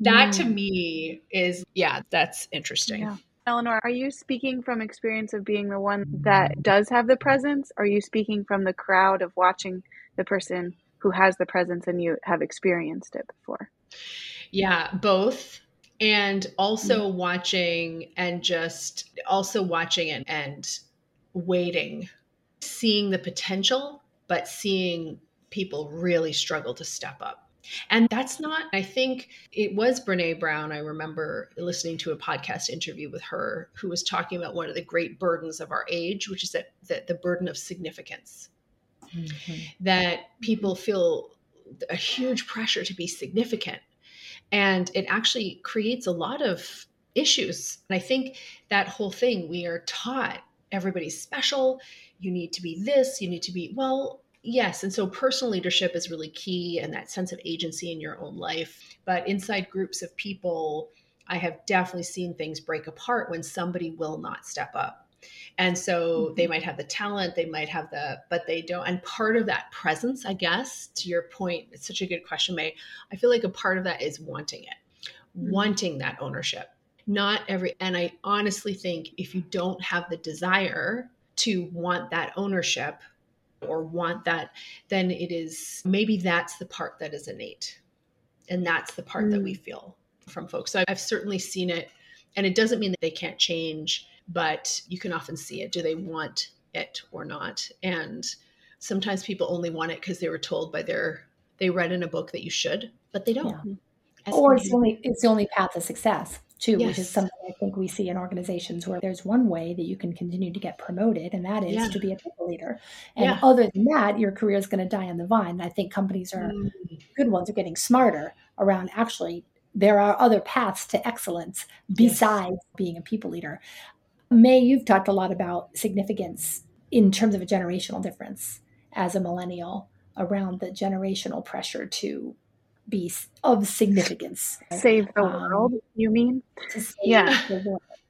That mm. to me is, yeah, that's interesting. Yeah. Eleanor, are you speaking from experience of being the one that does have the presence? Are you speaking from the crowd of watching the person who has the presence and you have experienced it before? Yeah, both. And also mm-hmm. watching and just also watching and, and waiting, seeing the potential, but seeing people really struggle to step up. And that's not, I think it was Brene Brown. I remember listening to a podcast interview with her who was talking about one of the great burdens of our age, which is that, that the burden of significance. Mm-hmm. That people feel a huge pressure to be significant. And it actually creates a lot of issues. And I think that whole thing, we are taught everybody's special. You need to be this, you need to be, well, Yes. And so personal leadership is really key and that sense of agency in your own life. But inside groups of people, I have definitely seen things break apart when somebody will not step up. And so mm-hmm. they might have the talent, they might have the, but they don't. And part of that presence, I guess, to your point, it's such a good question, May. I feel like a part of that is wanting it, mm-hmm. wanting that ownership. Not every, and I honestly think if you don't have the desire to want that ownership, or want that, then it is maybe that's the part that is innate. And that's the part mm. that we mm. feel from folks. So I've certainly seen it. And it doesn't mean that they can't change, but you can often see it. Do they want it or not? And sometimes people only want it because they were told by their, they read in a book that you should, but they don't. Yeah. Or it's the only it's the only path to success too, yes. which is something I think we see in organizations where there's one way that you can continue to get promoted, and that is yeah. to be a people leader. And yeah. other than that, your career is going to die on the vine. I think companies are mm. good ones are getting smarter around actually there are other paths to excellence besides yes. being a people leader. May, you've talked a lot about significance in terms of a generational difference as a millennial around the generational pressure to be of significance. Save the um, world, you mean? yeah.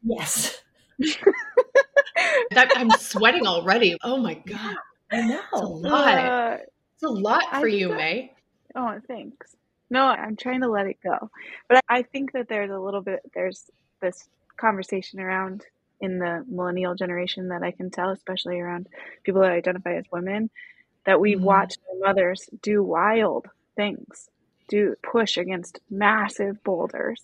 Yes. that, I'm sweating already. Oh my God. I know. It's a lot. Uh, it's a lot for you, that, May. Oh, thanks. No, I'm trying to let it go. But I think that there's a little bit, there's this conversation around in the millennial generation that I can tell, especially around people that identify as women, that we've mm-hmm. watched their mothers do wild things do push against massive boulders.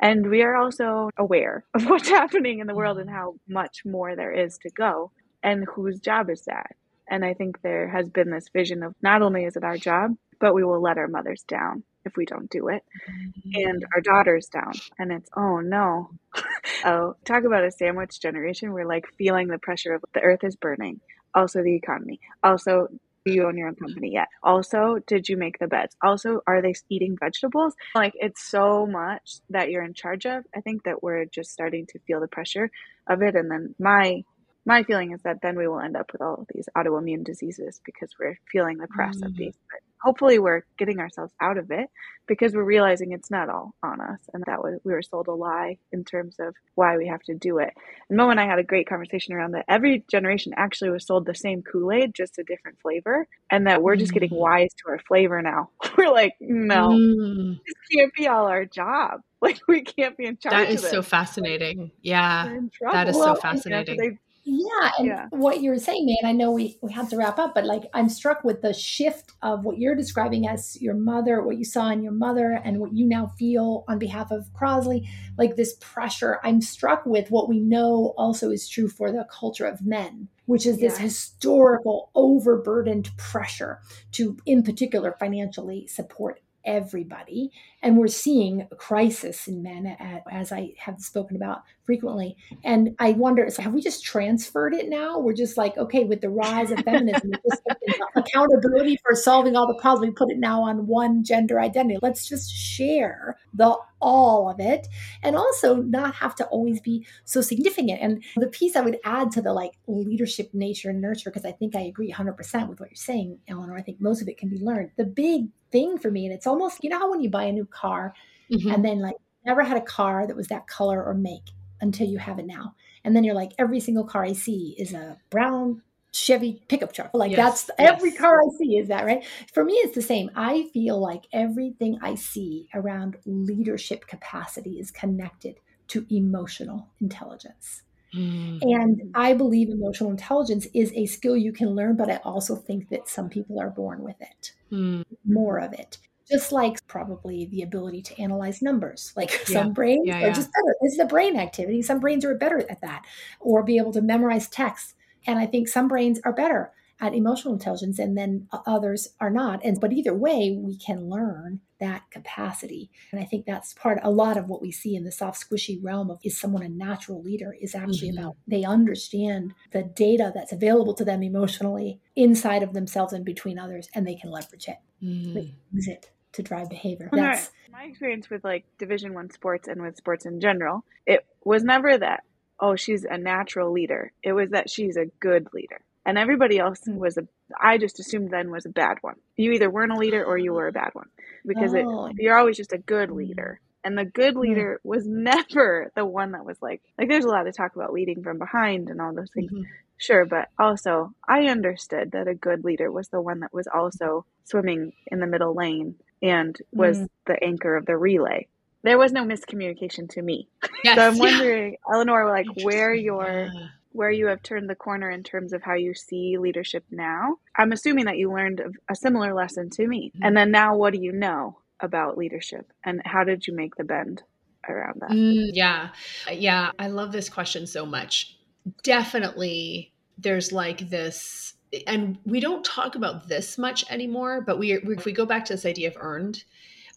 And we are also aware of what's happening in the world and how much more there is to go and whose job is that. And I think there has been this vision of not only is it our job, but we will let our mothers down if we don't do it mm-hmm. and our daughters down. And it's, oh no. oh, talk about a sandwich generation. We're like feeling the pressure of the earth is burning, also the economy, also do you own your own company yet? Also, did you make the beds? Also, are they eating vegetables? Like, it's so much that you're in charge of. I think that we're just starting to feel the pressure of it. And then my my feeling is that then we will end up with all of these autoimmune diseases because we're feeling the press mm-hmm. of these. But hopefully, we're getting ourselves out of it because we're realizing it's not all on us, and that was we were sold a lie in terms of why we have to do it. And Mo and I had a great conversation around that. Every generation actually was sold the same Kool Aid, just a different flavor, and that we're just getting mm. wise to our flavor now. we're like, no, mm. this can't be all our job. Like we can't be in charge. That is so fascinating. Yeah, that is well, so fascinating. You know, yeah, and yeah. what you're saying, man, I know we, we have to wrap up, but like I'm struck with the shift of what you're describing as your mother, what you saw in your mother, and what you now feel on behalf of Crosley, like this pressure. I'm struck with what we know also is true for the culture of men, which is this yeah. historical overburdened pressure to, in particular, financially support everybody. And we're seeing a crisis in men, as I have spoken about frequently. And I wonder, so have we just transferred it now? We're just like, okay, with the rise of feminism, accountability for solving all the problems, we put it now on one gender identity. Let's just share the all of it and also not have to always be so significant. And the piece I would add to the like leadership, nature, and nurture, because I think I agree 100% with what you're saying, Eleanor. I think most of it can be learned. The big thing for me, and it's almost, you know, how when you buy a new car mm-hmm. and then like never had a car that was that color or make until you have it now. And then you're like, every single car I see is a brown Chevy pickup truck. Like yes, that's yes. every car I see is that, right? For me, it's the same. I feel like everything I see around leadership capacity is connected to emotional intelligence. Mm. And I believe emotional intelligence is a skill you can learn, but I also think that some people are born with it, mm. more of it just like probably the ability to analyze numbers. Like yeah. some brains yeah, are yeah. just better. This is a brain activity. Some brains are better at that, or be able to memorize text. And I think some brains are better at emotional intelligence, and then others are not. And but either way, we can learn that capacity. And I think that's part. A lot of what we see in the soft, squishy realm of is someone a natural leader is actually mm-hmm. about they understand the data that's available to them emotionally inside of themselves and between others, and they can leverage it. Mm-hmm. use it to drive behavior. That's my experience with like Division One sports and with sports in general. It was never that oh she's a natural leader. It was that she's a good leader, and everybody else hmm. was a. I just assumed then was a bad one. You either weren't a leader or you were a bad one because oh. it, you're always just a good leader. And the good hmm. leader was never the one that was like like there's a lot of talk about leading from behind and all those things. Mm-hmm. Sure, but also I understood that a good leader was the one that was also swimming in the middle lane and was mm. the anchor of the relay. There was no miscommunication to me. Yes, so I'm wondering, yeah. Eleanor, like where your where you have turned the corner in terms of how you see leadership now. I'm assuming that you learned a similar lesson to me. Mm. And then now what do you know about leadership and how did you make the bend around that? Mm, yeah. Yeah, I love this question so much. Definitely there's like this and we don't talk about this much anymore, but we, if we go back to this idea of earned,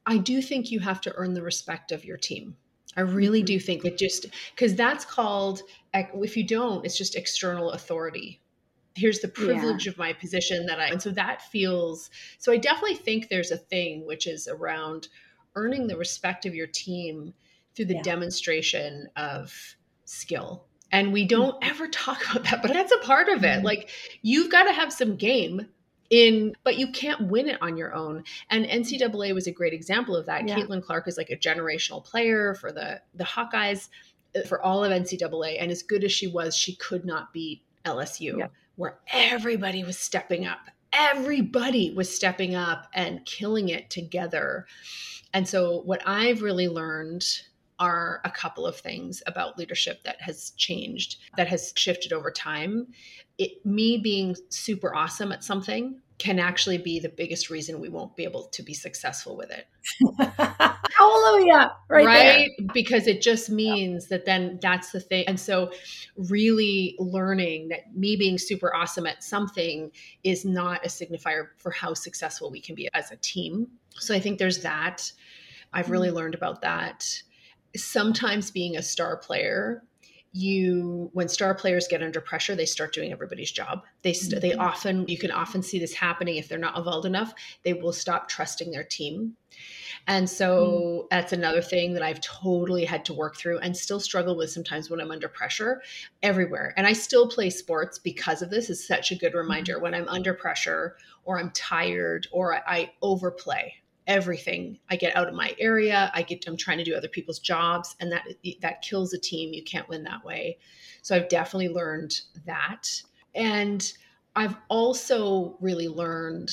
I do think you have to earn the respect of your team. I really do mm-hmm. think that just because that's called, if you don't, it's just external authority. Here's the privilege yeah. of my position that I, and so that feels, so I definitely think there's a thing which is around earning the respect of your team through the yeah. demonstration of skill and we don't mm-hmm. ever talk about that, but that's a part of it. Mm-hmm. Like you've got to have some game in, but you can't win it on your own. And NCAA was a great example of that. Yeah. Caitlin Clark is like a generational player for the the Hawkeyes uh, for all of NCAA. And as good as she was, she could not beat LSU, yeah. where everybody was stepping up. Everybody was stepping up and killing it together. And so, what I've really learned are a couple of things about leadership that has changed, that has shifted over time. It, me being super awesome at something can actually be the biggest reason we won't be able to be successful with it. Hallelujah. Right. right? Because it just means that then that's the thing. And so, really learning that me being super awesome at something is not a signifier for how successful we can be as a team. So, I think there's that. I've really mm. learned about that sometimes being a star player you when star players get under pressure they start doing everybody's job they mm-hmm. they often you can often see this happening if they're not involved enough they will stop trusting their team and so mm. that's another thing that I've totally had to work through and still struggle with sometimes when I'm under pressure everywhere. And I still play sports because of this is such a good reminder mm. when I'm under pressure or I'm tired or I, I overplay everything. I get out of my area. I get I'm trying to do other people's jobs and that that kills a team. You can't win that way. So I've definitely learned that. And I've also really learned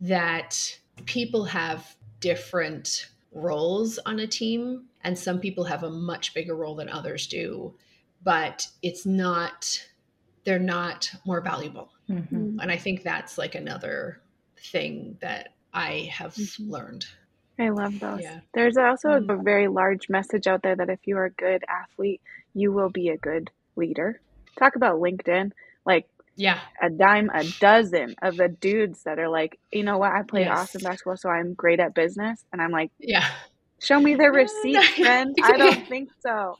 that people have different roles on a team and some people have a much bigger role than others do, but it's not they're not more valuable. Mm-hmm. And I think that's like another thing that I have mm-hmm. learned. I love those. Yeah. There's also mm-hmm. a very large message out there that if you are a good athlete, you will be a good leader. Talk about LinkedIn. Like Yeah. a dime a dozen of the dudes that are like, you know what, I play Yes. awesome basketball, so I'm great at business. And I'm like, Yeah. show me the receipts, friend. I don't think so.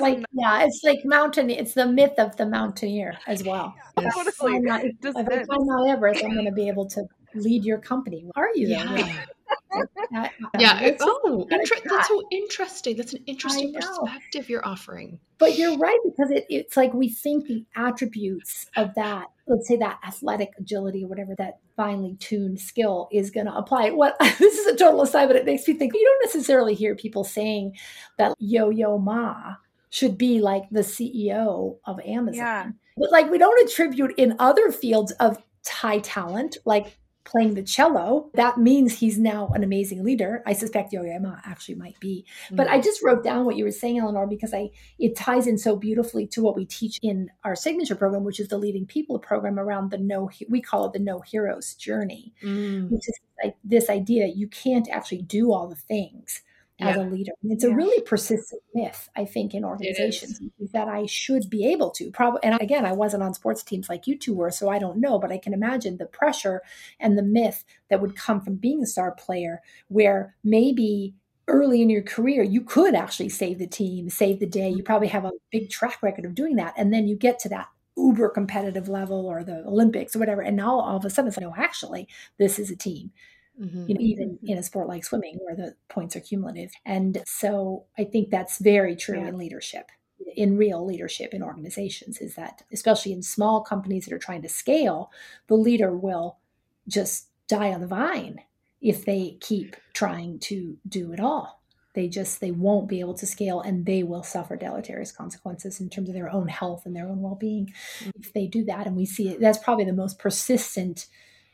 like yeah, it's like mountain. It's the myth of the mountaineer as well. Yes. I Totally. climb Mount- if I is. climb Mount Everest, I'm going to be able to lead your company. Are you? though? Yeah. I- I- Yeah. it's- Oh, inter- that's so interesting. That's an interesting perspective you're offering. But you're right because it, it's like we think the attributes of that, let's say that athletic agility or whatever that finely tuned skill is going to apply. What this is a total aside, but it makes me think you don't necessarily hear people saying that Yo Yo Ma should be like the CEO of Amazon. Yeah. But like we don't attribute in other fields of high talent, like playing the cello, that means he's now an amazing leader. I suspect Yo Yo Ma actually might be. But I just wrote down what you were saying, Eleanor, because I it ties in so beautifully to what we teach in our signature program, which is the Leading People program around the no we call it the no heroes journey, Mm. which is like this idea you can't actually do all the things as Yeah. a leader. And it's a really persistent myth, I think, in organizations is that I should be able to. Probably, and again, I wasn't on sports teams like you two were, so I don't know, but I can imagine the pressure and the myth that would come from being a star player, where maybe early in your career you could actually save the team, save the day. You probably have a big track record of doing that, and then you get to that uber competitive level or the Olympics or whatever, and now all of a sudden it's like, no, actually, this is a team Mhm. you know, even in a sport like swimming where the points are cumulative. And so I think that's very true Yeah. in leadership, in real leadership in organizations, is that especially in small companies that are trying to scale, the leader will just die on the vine if they keep trying to do it all. They just they won't be able to scale and they will suffer deleterious consequences in terms of their own health and their own well-being if they do that. And we see it that's probably the most persistent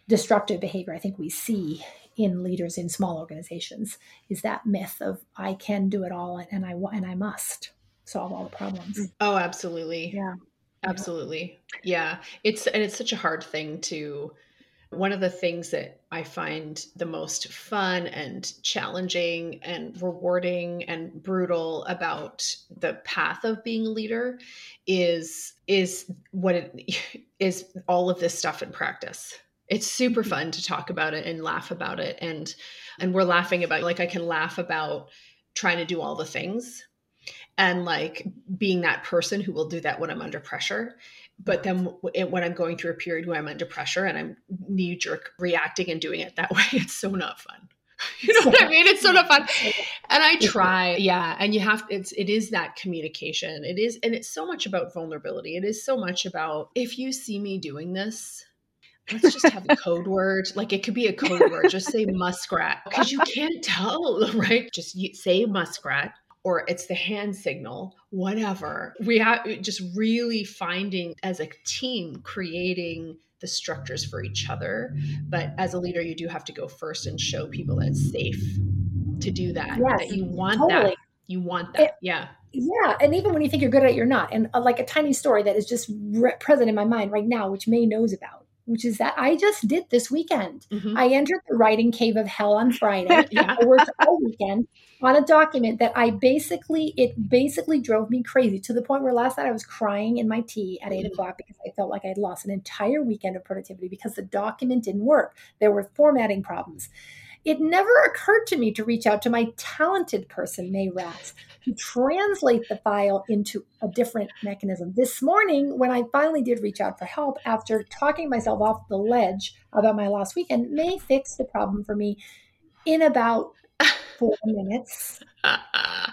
destructive behavior I think we see in leaders in small organizations is that myth of I can do it all and I and I must solve all the problems. Oh, absolutely. Yeah. Absolutely. Yeah. It's and it's such a hard thing to one of the things that I find the most fun and challenging and rewarding and brutal about the path of being a leader is is what it is all of this stuff in practice. It's super mm-hmm. fun to talk about it and laugh about it and and we're laughing about like I can laugh about trying to do all the things and like being that person who will do that when I'm under pressure. But then when I'm going through a period where I'm under pressure and I'm knee jerk reacting and doing it that way, it's so not fun. You know what I mean? It's so not fun. And I try, yeah. And you have it's it is that communication. It is, and it's so much about vulnerability. It is so much about if you see me doing this, let's just have a code word. Like it could be a code word. Just say muskrat because you can't tell, right? Just say muskrat or it's the hand signal, whatever. We have just really finding as a team creating the structures for each other. But as a leader, you do have to go first and show people that it's safe to do that. Yes, that you want totally. that. You want that. It- yeah. Yeah, and even when you think you're good at it, you're not. And uh, like a tiny story that is just re- present in my mind right now, which May knows about, which is that I just did this weekend. Mhm. I entered the writing cave of hell on Friday. yeah. I worked all weekend on a document that I basically it basically drove me crazy to the point where last night I was crying in my tea at eight Mhm. o'clock because I felt like I had lost an entire weekend of productivity because the document didn't work. There were formatting problems. It never occurred to me to reach out to my talented person, May Ratz, to translate the file into a different mechanism. This morning, when I finally did reach out for help after talking myself off the ledge about my last weekend, May fixed the problem for me in about four minutes.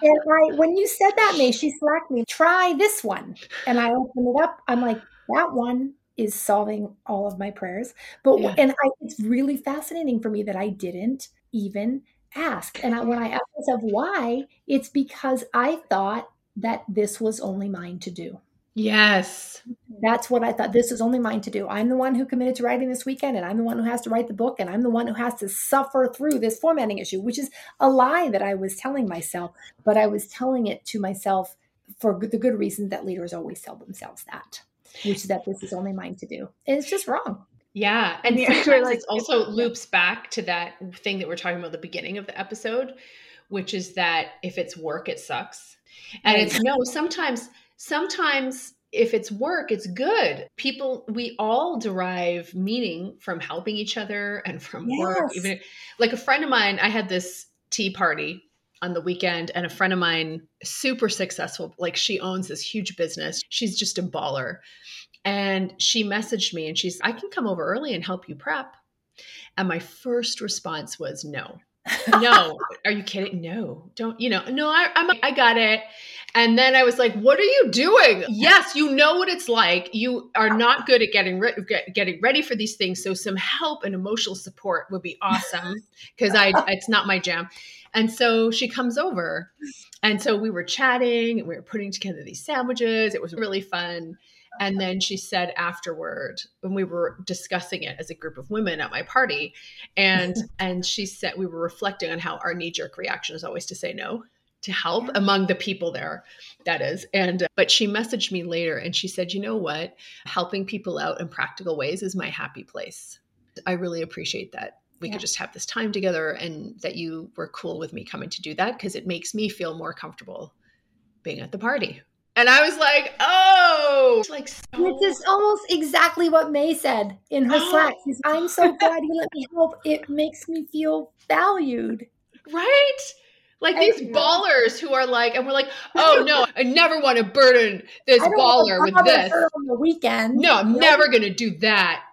And I, when you said that, May, she slacked me. Try this one, and I opened it up. I'm like, that one is solving all of my prayers. But Yeah. and I, it's really fascinating for me that I didn't even ask. And I, when I asked myself why, it's because I thought that this was only mine to do. yes. That's what I thought. This is only mine to do. I'm the one who committed to writing this weekend, and I'm the one who has to write the book, and I'm the one who has to suffer through this formatting issue, which is a lie that I was telling myself, but I was telling it to myself for the good reason that leaders always tell themselves that, which is that this is only mine to do. And it's just wrong. Yeah. And the sometimes like, it also loops back to that thing that we're talking about at the beginning of the episode, which is that if it's work, it sucks. And Right. it's no, sometimes, sometimes if it's work, it's good. People, we all derive meaning from helping each other and from yes. work. Even like a friend of mine, I had this tea party on the weekend and a friend of mine super successful like she owns this huge business. She's just a baller. And she messaged me and she's i can come over early and help you prep. And my first response was no. No. Are you kidding? No. Don't you know no I, i'm i got it. And then i was like what are you doing? Yes you know what it's like. You are not good at getting re- get, getting ready for these things. So some help and emotional support would be awesome because i it's not my jam and so she comes over. And so we were chatting and we were putting together these sandwiches. It was really fun. And then she said afterward, when we were discussing it as a group of women at my party, and and she said we were reflecting on how our knee jerk reaction is always to say no to help among the people there that is. And uh, but she messaged me later and she said you know what? Helping people out in practical ways is my happy place. I really appreciate that we yeah. could just have this time together and that you were cool with me coming to do that because it makes me feel more comfortable being at the party and I was like, oh, it's like so- which is almost exactly what May said in her Slack. She's, I'm so glad you let me help. It makes me feel valued. Right? Like these ballers who are like, and we're like, oh no, I never want to burden this baller with this. On the weekend. No, I'm never going to do that.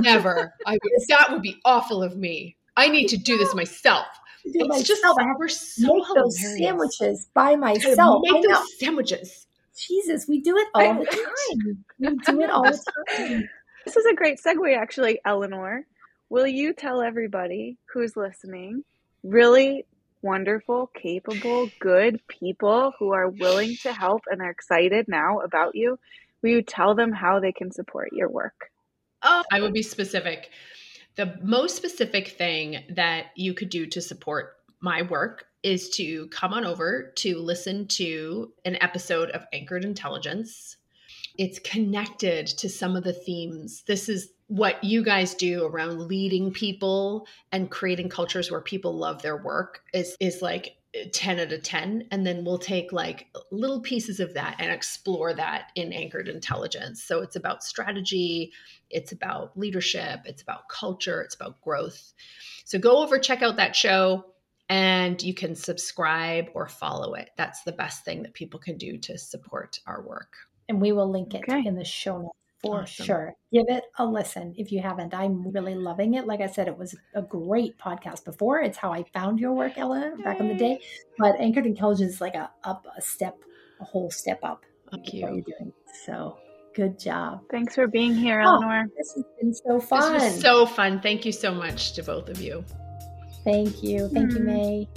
Never. I, that would be awful of me. I need to do this myself it's myself. just I have to so make those sandwiches by myself. Make those sandwiches. Jesus, we do it all the time. We do it all the time. This is a great segue, actually, Eleanor. Will you tell everybody who's listening really wonderful, capable, good people who are willing to help and are excited now about you? Will you tell them how they can support your work? Oh, I would be specific. The most specific thing that you could do to support my work is to come on over to listen to an episode of Anchored Intelligence. It's connected to some of the themes. This is what you guys do around leading people and creating cultures where people love their work is is like 10 out of 10 and then we'll take like little pieces of that and explore that in anchored intelligence so it's about strategy it's about leadership it's about culture it's about growth so go over check out that show and you can subscribe or follow it. That's the best thing that people can do to support our work. And we will link it okay. in the show notes for awesome. sure. Give it a listen if you haven't. I'm really loving it. Like I said, it was a great podcast before. It's how I found your work, Ella, back in the day. But Anchored Intelligence is like a up a step, a whole step up. Thank you. What you're doing. So good job. Thanks for being here, oh, Eleanor. This has been so fun. This was so fun. Thank you so much to both of you. Thank you. Thank mm. you, May.